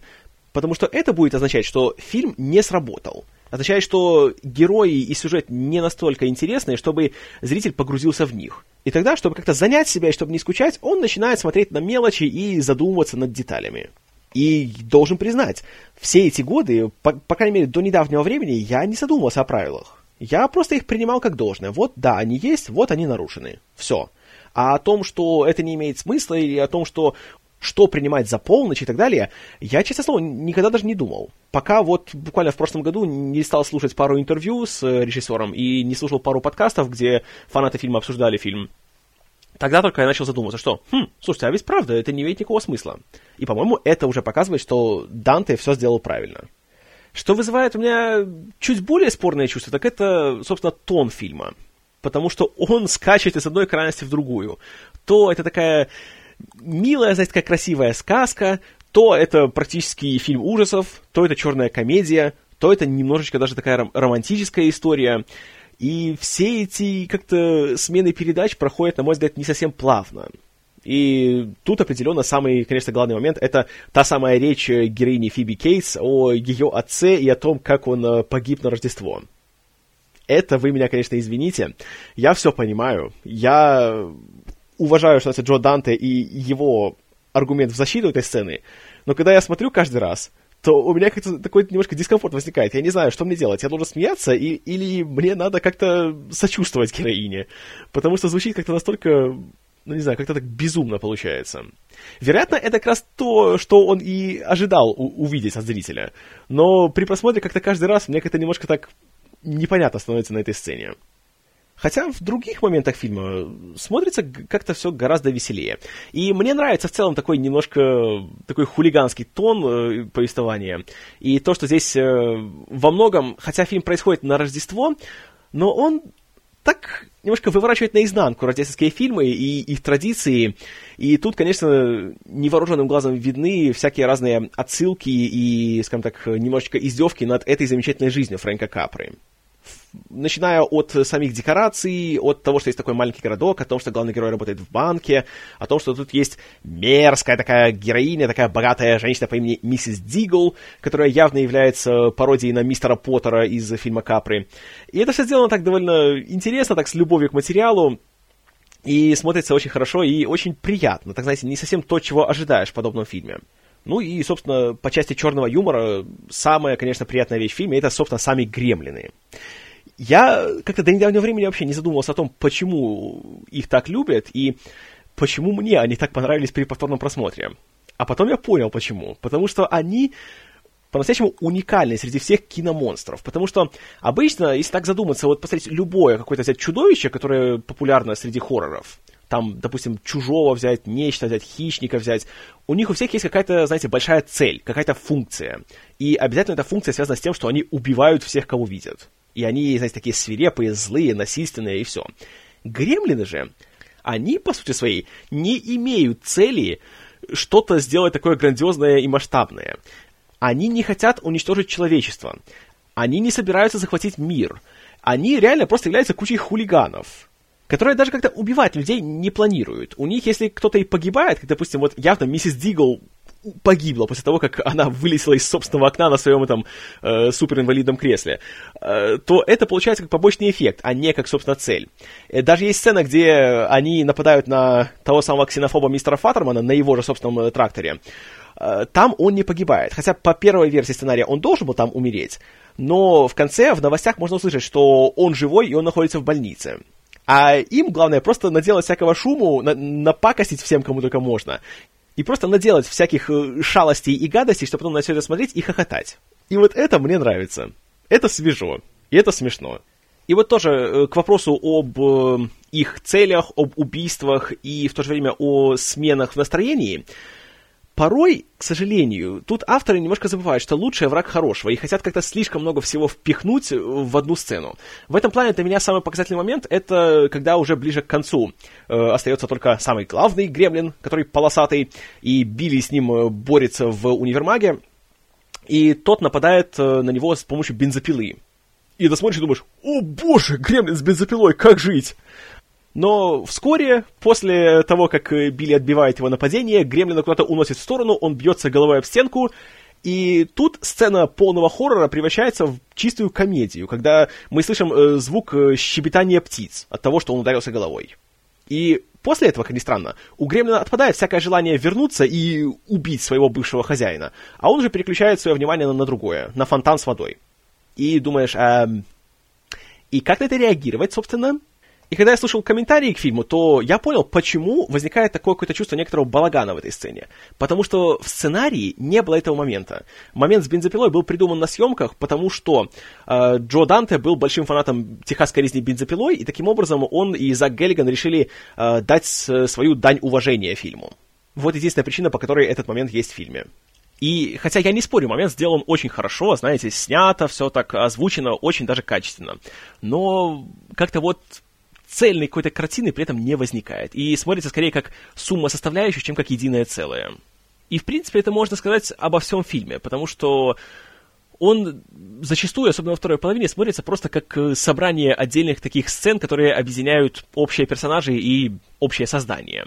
Потому что это будет означать, что фильм не сработал. Означает, что герои и сюжет не настолько интересные, чтобы зритель погрузился в них. И тогда, чтобы как-то занять себя и чтобы не скучать, он начинает смотреть на мелочи и задумываться над деталями. И должен признать, все эти годы, по, по крайней мере до недавнего времени, я не задумывался о правилах. Я просто их принимал как должное. Вот, да, они есть, вот они нарушены. Все. А о том, что это не имеет смысла, или о том, что что принимать за полночь и так далее, я, честно слово, никогда даже не думал. Пока вот буквально в прошлом году не стал слушать пару интервью с э, режиссером и не слушал пару подкастов, где фанаты фильма обсуждали фильм. Тогда только я начал задумываться, что, хм, слушайте, а ведь правда, это не имеет никакого смысла. И, по-моему, это уже показывает, что Данте все сделал правильно. Что вызывает у меня чуть более спорное чувство, так это, собственно, тон фильма. Потому что он скачет из одной крайности в другую. То это такая милая, знаете, такая красивая сказка, то это практически фильм ужасов, то это черная комедия, то это немножечко даже такая романтическая история. И все эти как-то смены передач проходят, на мой взгляд, не совсем плавно. И тут определенно самый, конечно, главный момент — это та самая речь героини Фиби Кейтс о ее отце и о том, как он э, погиб на Рождество. Это вы меня, конечно, извините. Я все понимаю. Я уважаю, что это Джо Данте и его аргумент в защиту этой сцены, но когда я смотрю каждый раз, то у меня как-то такой немножко дискомфорт возникает. Я не знаю, что мне делать. Я должен смеяться, и, или мне надо как-то сочувствовать героине. Потому что звучит как-то настолько ну, не знаю, как-то так безумно получается. Вероятно, это как раз то, что он и ожидал увидеть от зрителя. Но при просмотре как-то каждый раз мне как-то немножко так непонятно становится на этой сцене. Хотя в других моментах фильма смотрится как-то все гораздо веселее. И мне нравится в целом такой немножко такой хулиганский тон э, повествования. И то, что здесь э, во многом, хотя фильм происходит на Рождество, но он так немножко выворачивает наизнанку рождественские фильмы и их традиции. И тут, конечно, невооруженным глазом видны всякие разные отсылки и, скажем так, немножечко издевки над этой замечательной жизнью Фрэнка Капры начиная от самих декораций, от того, что есть такой маленький городок, о том, что главный герой работает в банке, о том, что тут есть мерзкая такая героиня, такая богатая женщина по имени миссис Дигл, которая явно является пародией на мистера Поттера из фильма Капри. И это все сделано так довольно интересно, так с любовью к материалу, и смотрится очень хорошо и очень приятно. Так, знаете, не совсем то, чего ожидаешь в подобном фильме. Ну и, собственно, по части черного юмора, самая, конечно, приятная вещь в фильме это, собственно, сами гремлины. Я как-то до недавнего времени вообще не задумывался о том, почему их так любят и почему мне они так понравились при повторном просмотре. А потом я понял, почему. Потому что они по-настоящему уникальны среди всех киномонстров. Потому что обычно, если так задуматься, вот посмотреть любое какое-то взять чудовище, которое популярно среди хорроров, там, допустим, чужого взять, нечто взять, хищника взять, у них у всех есть какая-то, знаете, большая цель, какая-то функция. И обязательно эта функция связана с тем, что они убивают всех, кого видят. И они, знаете, такие свирепые, злые, насильственные и все. Гремлины же, они, по сути своей, не имеют цели что-то сделать такое грандиозное и масштабное. Они не хотят уничтожить человечество. Они не собираются захватить мир. Они реально просто являются кучей хулиганов которые даже как-то убивать людей не планируют. У них, если кто-то и погибает, как, допустим, вот явно миссис Дигл погибла после того, как она вылезла из собственного окна на своем этом э, суперинвалидном кресле, э, то это получается как побочный эффект, а не как, собственно, цель. Э, даже есть сцена, где они нападают на того самого ксенофоба мистера Фаттермана на его же собственном э, тракторе. Э, там он не погибает, хотя по первой версии сценария он должен был там умереть, но в конце в новостях можно услышать, что он живой и он находится в больнице. А им главное просто наделать всякого шуму, на, напакостить всем, кому только можно и просто наделать всяких э, шалостей и гадостей, чтобы потом на все это смотреть и хохотать. И вот это мне нравится. Это свежо. И это смешно. И вот тоже э, к вопросу об э, их целях, об убийствах и в то же время о сменах в настроении – порой, к сожалению, тут авторы немножко забывают, что лучший враг хорошего, и хотят как-то слишком много всего впихнуть в одну сцену. В этом плане для меня самый показательный момент — это когда уже ближе к концу э, остается только самый главный гремлин, который полосатый, и Билли с ним э, борется в универмаге, и тот нападает э, на него с помощью бензопилы. И ты смотришь и думаешь, о боже, гремлин с бензопилой, как жить? Но вскоре, после того, как Билли отбивает его нападение, Гремлина куда-то уносит в сторону, он бьется головой об стенку, и тут сцена полного хоррора превращается в чистую комедию, когда мы слышим э, звук э, щебетания птиц от того, что он ударился головой. И после этого, как ни странно, у Гремлина отпадает всякое желание вернуться и убить своего бывшего хозяина, а он уже переключает свое внимание на, на другое, на фонтан с водой. И думаешь, эм, и как на это реагировать, собственно? И когда я слушал комментарии к фильму, то я понял, почему возникает такое какое-то чувство некоторого балагана в этой сцене. Потому что в сценарии не было этого момента. Момент с бензопилой был придуман на съемках, потому что э, Джо Данте был большим фанатом техасской резни бензопилой, и таким образом он и Зак Геллиган решили э, дать свою дань уважения фильму. Вот единственная причина, по которой этот момент есть в фильме. И хотя я не спорю, момент сделан очень хорошо, знаете, снято, все так озвучено, очень даже качественно. Но как-то вот цельной какой-то картины при этом не возникает. И смотрится скорее как сумма составляющих, чем как единое целое. И, в принципе, это можно сказать обо всем фильме, потому что он зачастую, особенно во второй половине, смотрится просто как э, собрание отдельных таких сцен, которые объединяют общие персонажи и общее создание.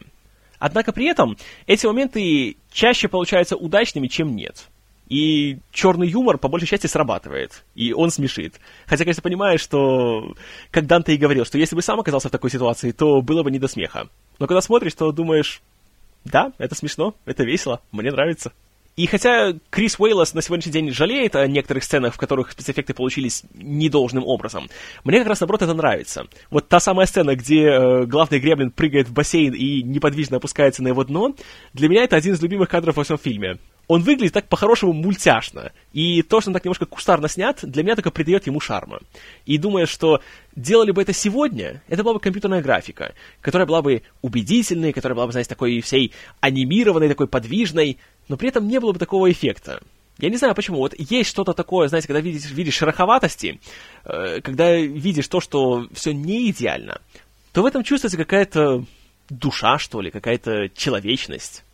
Однако при этом эти моменты чаще получаются удачными, чем нет. И черный юмор по большей части срабатывает, и он смешит. Хотя, конечно, понимаешь, что, как Данте и говорил, что если бы сам оказался в такой ситуации, то было бы не до смеха. Но когда смотришь, то думаешь, да, это смешно, это весело, мне нравится. И хотя Крис Уэйлос на сегодняшний день жалеет о некоторых сценах, в которых спецэффекты получились недолжным образом, мне как раз наоборот это нравится. Вот та самая сцена, где э, главный гремлин прыгает в бассейн и неподвижно опускается на его дно, для меня это один из любимых кадров во всем фильме он выглядит так по-хорошему мультяшно. И то, что он так немножко кустарно снят, для меня только придает ему шарма. И думая, что делали бы это сегодня, это была бы компьютерная графика, которая была бы убедительной, которая была бы, знаете, такой всей анимированной, такой подвижной, но при этом не было бы такого эффекта. Я не знаю почему. Вот есть что-то такое, знаете, когда видишь, видишь шероховатости, э, когда видишь то, что все не идеально, то в этом чувствуется какая-то душа, что ли, какая-то человечность.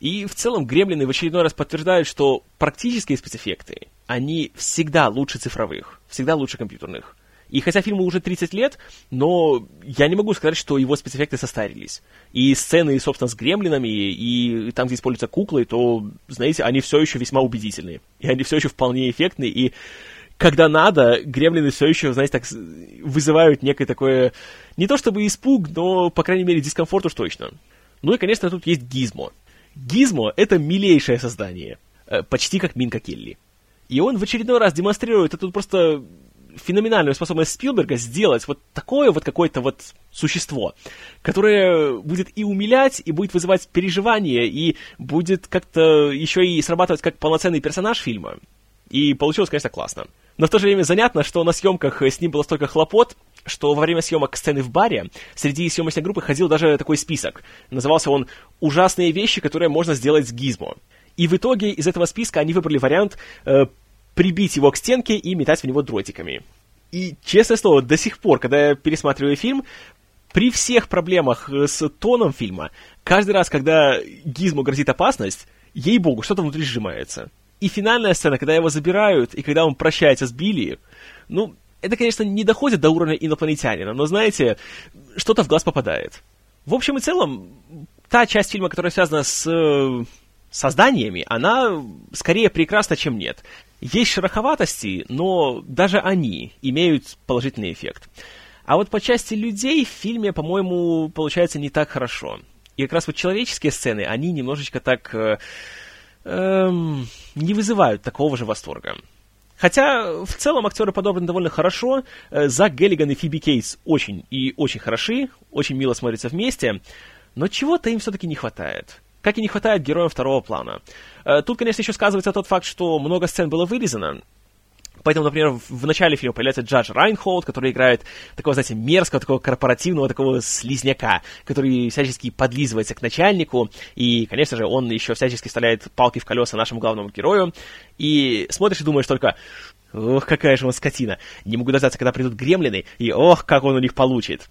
И в целом гремлины в очередной раз подтверждают, что практические спецэффекты, они всегда лучше цифровых, всегда лучше компьютерных. И хотя фильму уже 30 лет, но я не могу сказать, что его спецэффекты состарились. И сцены, собственно, с гремлинами, и там, где используются куклы, то, знаете, они все еще весьма убедительные. И они все еще вполне эффектные, и когда надо, гремлины все еще, знаете, так вызывают некое такое, не то чтобы испуг, но, по крайней мере, дискомфорт уж точно. Ну и, конечно, тут есть гизмо. Гизмо — это милейшее создание. Э, почти как Минка Келли. И он в очередной раз демонстрирует эту просто феноменальную способность Спилберга сделать вот такое вот какое-то вот существо, которое будет и умилять, и будет вызывать переживания, и будет как-то еще и срабатывать как полноценный персонаж фильма. И получилось, конечно, классно. Но в то же время занятно, что на съемках с ним было столько хлопот, что во время съемок сцены в баре среди съемочной группы ходил даже такой список. Назывался он «Ужасные вещи, которые можно сделать с гизмо». И в итоге из этого списка они выбрали вариант э, прибить его к стенке и метать в него дротиками. И, честное слово, до сих пор, когда я пересматриваю фильм, при всех проблемах э, с тоном фильма, каждый раз, когда Гизмо грозит опасность, ей-богу, что-то внутри сжимается. И финальная сцена, когда его забирают, и когда он прощается с Билли, ну, это, конечно, не доходит до уровня инопланетянина, но, знаете, что-то в глаз попадает. В общем и целом, та часть фильма, которая связана с э, созданиями, она скорее прекрасна, чем нет. Есть шероховатости, но даже они имеют положительный эффект. А вот по части людей в фильме, по-моему, получается не так хорошо. И как раз вот человеческие сцены, они немножечко так... Э, эм, не вызывают такого же восторга. Хотя, в целом, актеры подобраны довольно хорошо. Э, Зак Геллиган и Фиби Кейтс очень и очень хороши, очень мило смотрятся вместе, но чего-то им все-таки не хватает. Как и не хватает героям второго плана. Э, тут, конечно, еще сказывается тот факт, что много сцен было вырезано, Поэтому, например, в начале фильма появляется Джадж Райнхолд, который играет такого, знаете, мерзкого, такого корпоративного, такого слизняка, который всячески подлизывается к начальнику, и, конечно же, он еще всячески вставляет палки в колеса нашему главному герою, и смотришь и думаешь только, ох, какая же он скотина, не могу дождаться, когда придут гремлины, и ох, как он у них получит.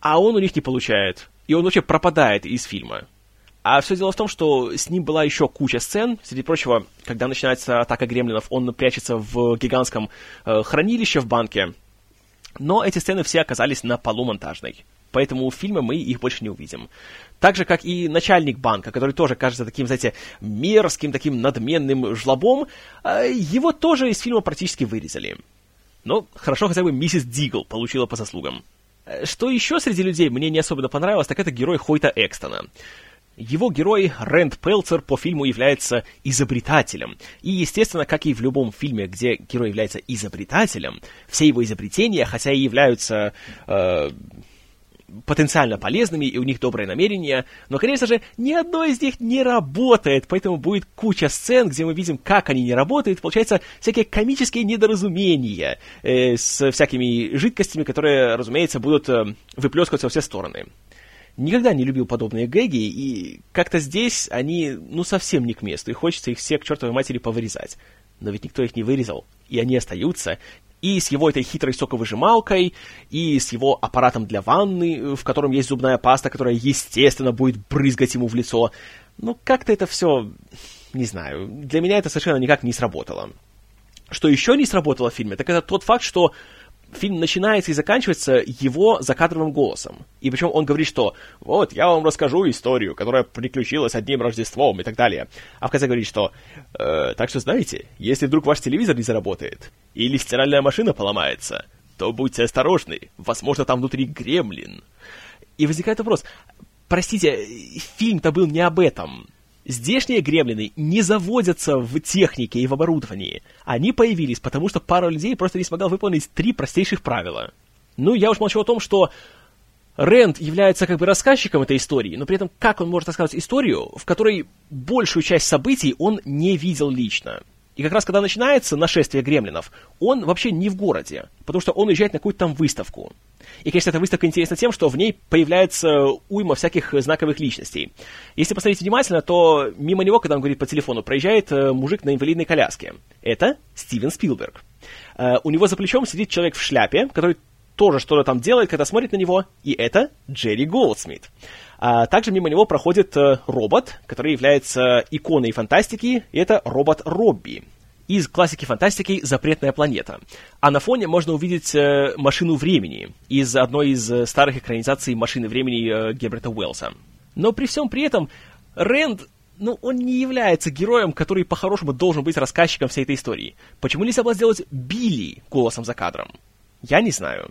А он у них не получает, и он вообще пропадает из фильма. А все дело в том, что с ним была еще куча сцен. Среди прочего, когда начинается атака гремлинов, он прячется в гигантском э, хранилище в банке. Но эти сцены все оказались на полу монтажной. поэтому в фильме мы их больше не увидим. Так же, как и начальник банка, который тоже кажется таким, знаете, мерзким, таким надменным жлобом, а, его тоже из фильма практически вырезали. Но хорошо хотя бы миссис Дигл получила по заслугам. Что еще среди людей мне не особенно понравилось, так это герой Хойта Экстона. Его герой Рэнд Пелцер по фильму является изобретателем. И, естественно, как и в любом фильме, где герой является изобретателем, все его изобретения, хотя и являются э, потенциально полезными, и у них доброе намерение, но, конечно же, ни одно из них не работает, поэтому будет куча сцен, где мы видим, как они не работают, получается всякие комические недоразумения э, с всякими жидкостями, которые, разумеется, будут э, выплескиваться во все стороны. Никогда не любил подобные гэги, и как-то здесь они, ну, совсем не к месту, и хочется их все к чертовой матери повырезать. Но ведь никто их не вырезал, и они остаются, и с его этой хитрой соковыжималкой, и с его аппаратом для ванны, в котором есть зубная паста, которая, естественно, будет брызгать ему в лицо. Ну, как-то это все, не знаю, для меня это совершенно никак не сработало. Что еще не сработало в фильме, так это тот факт, что фильм начинается и заканчивается его закадровым голосом. И причем он говорит, что вот, я вам расскажу историю, которая приключилась одним Рождеством и так далее. А в конце говорит, что э, так что знаете, если вдруг ваш телевизор не заработает, или стиральная машина поломается, то будьте осторожны, возможно, там внутри гремлин. И возникает вопрос, простите, фильм-то был не об этом. Здешние гремлины не заводятся в технике и в оборудовании. Они появились, потому что пара людей просто не смогла выполнить три простейших правила. Ну, я уж молчу о том, что Рэнд является как бы рассказчиком этой истории, но при этом как он может рассказывать историю, в которой большую часть событий он не видел лично. И как раз когда начинается нашествие гремлинов, он вообще не в городе, потому что он уезжает на какую-то там выставку. И, конечно, эта выставка интересна тем, что в ней появляется уйма всяких знаковых личностей. Если посмотреть внимательно, то мимо него, когда он говорит по телефону, проезжает э, мужик на инвалидной коляске. Это Стивен Спилберг. Э, у него за плечом сидит человек в шляпе, который тоже что-то там делает, когда смотрит на него, и это Джерри Голдсмит. А также мимо него проходит э, робот, который является иконой фантастики, и это робот Робби из классики фантастики «Запретная планета». А на фоне можно увидеть э, «Машину времени» из одной из э, старых экранизаций «Машины времени» Герберта Уэллса. Но при всем при этом Рэнд ну, он не является героем, который по-хорошему должен быть рассказчиком всей этой истории. Почему нельзя было сделать Билли голосом за кадром? Я не знаю.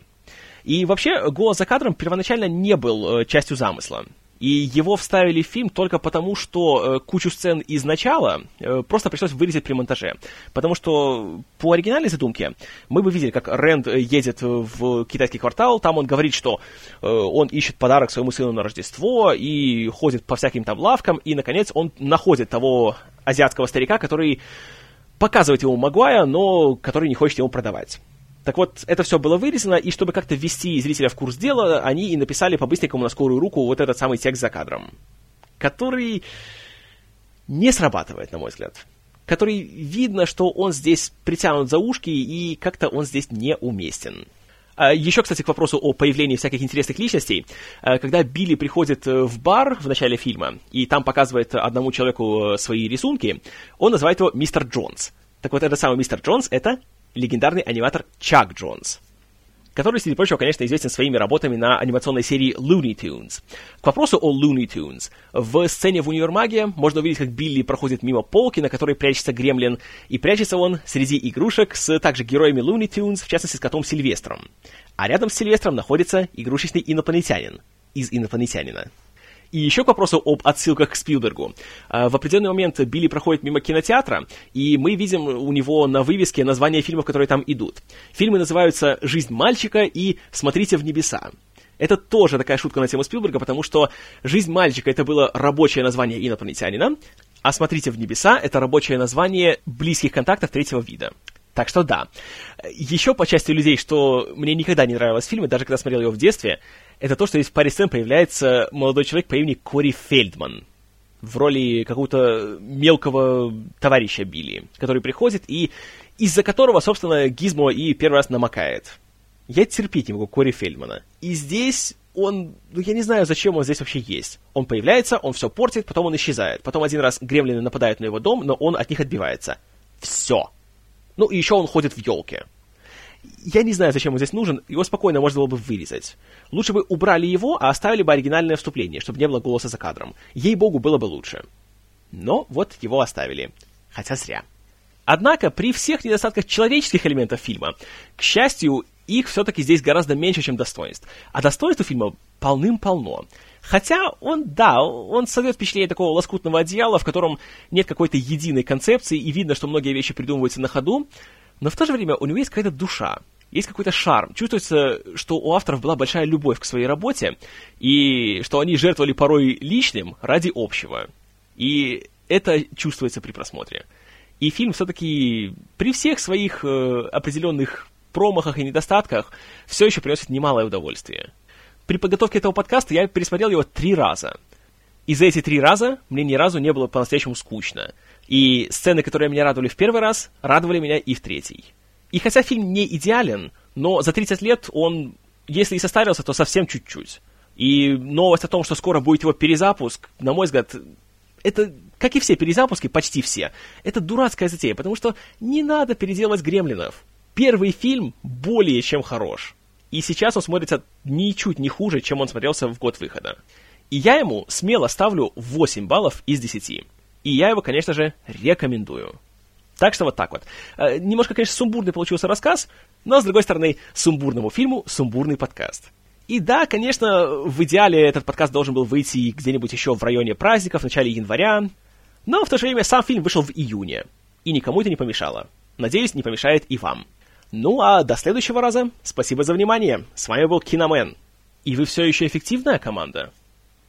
И вообще, голос за кадром первоначально не был э, частью замысла. И его вставили в фильм только потому, что э, кучу сцен из начала э, просто пришлось вырезать при монтаже. Потому что по оригинальной задумке мы бы видели, как Рэнд едет в китайский квартал, там он говорит, что э, он ищет подарок своему сыну на Рождество и ходит по всяким там лавкам, и, наконец, он находит того азиатского старика, который показывает ему Магуая, но который не хочет ему продавать. Так вот, это все было вырезано, и чтобы как-то ввести зрителя в курс дела, они и написали по-быстренькому на скорую руку вот этот самый текст за кадром, который не срабатывает, на мой взгляд. Который видно, что он здесь притянут за ушки, и как-то он здесь неуместен. А еще, кстати, к вопросу о появлении всяких интересных личностей. А, когда Билли приходит э, в бар в начале фильма, и там показывает одному человеку э, свои рисунки, он называет его мистер Джонс. Так вот, этот самый мистер Джонс — это легендарный аниматор Чак Джонс, который, среди прочего, конечно, известен своими работами на анимационной серии Looney Tunes. К вопросу о Looney Tunes. В сцене в универмаге можно увидеть, как Билли проходит мимо полки, на которой прячется гремлин, и прячется он среди игрушек с также героями Looney Tunes, в частности, с котом Сильвестром. А рядом с Сильвестром находится игрушечный инопланетянин из «Инопланетянина». И еще к вопросу об отсылках к Спилбергу. А, в определенный момент Билли проходит мимо кинотеатра, и мы видим у него на вывеске названия фильмов, которые там идут. Фильмы называются «Жизнь мальчика» и «Смотрите в небеса». Это тоже такая шутка на тему Спилберга, потому что «Жизнь мальчика» — это было рабочее название инопланетянина, а «Смотрите в небеса» — это рабочее название близких контактов третьего вида. Так что да. Еще по части людей, что мне никогда не нравилось в фильме, даже когда смотрел его в детстве, это то, что здесь в паре сцен появляется молодой человек по имени Кори Фельдман в роли какого-то мелкого товарища Билли, который приходит и из-за которого, собственно, Гизмо и первый раз намокает. Я терпеть не могу Кори Фельдмана. И здесь он, ну я не знаю, зачем он здесь вообще есть. Он появляется, он все портит, потом он исчезает. Потом один раз гремлины нападают на его дом, но он от них отбивается. Все. Ну и еще он ходит в елке. Я не знаю, зачем он здесь нужен, его спокойно можно было бы вырезать. Лучше бы убрали его, а оставили бы оригинальное вступление, чтобы не было голоса за кадром. Ей-богу, было бы лучше. Но вот его оставили. Хотя зря. Однако, при всех недостатках человеческих элементов фильма, к счастью, их все-таки здесь гораздо меньше, чем достоинств. А достоинств у фильма полным-полно. Хотя он, да, он создает впечатление такого лоскутного одеяла, в котором нет какой-то единой концепции, и видно, что многие вещи придумываются на ходу, но в то же время у него есть какая-то душа, есть какой-то шарм. Чувствуется, что у авторов была большая любовь к своей работе, и что они жертвовали порой личным ради общего. И это чувствуется при просмотре. И фильм все-таки при всех своих э, определенных промахах и недостатках все еще приносит немалое удовольствие при подготовке этого подкаста я пересмотрел его три раза. И за эти три раза мне ни разу не было по-настоящему скучно. И сцены, которые меня радовали в первый раз, радовали меня и в третий. И хотя фильм не идеален, но за 30 лет он, если и состарился, то совсем чуть-чуть. И новость о том, что скоро будет его перезапуск, на мой взгляд, это, как и все перезапуски, почти все, это дурацкая затея, потому что не надо переделывать гремлинов. Первый фильм более чем хорош. И сейчас он смотрится ничуть не хуже, чем он смотрелся в год выхода. И я ему смело ставлю 8 баллов из 10. И я его, конечно же, рекомендую. Так что вот так вот. Э, немножко, конечно, сумбурный получился рассказ, но, с другой стороны, сумбурному фильму сумбурный подкаст. И да, конечно, в идеале этот подкаст должен был выйти где-нибудь еще в районе праздников, в начале января, но в то же время сам фильм вышел в июне, и никому это не помешало. Надеюсь, не помешает и вам. Ну а до следующего раза. Спасибо за внимание. С вами был Киномен. И вы все еще эффективная команда?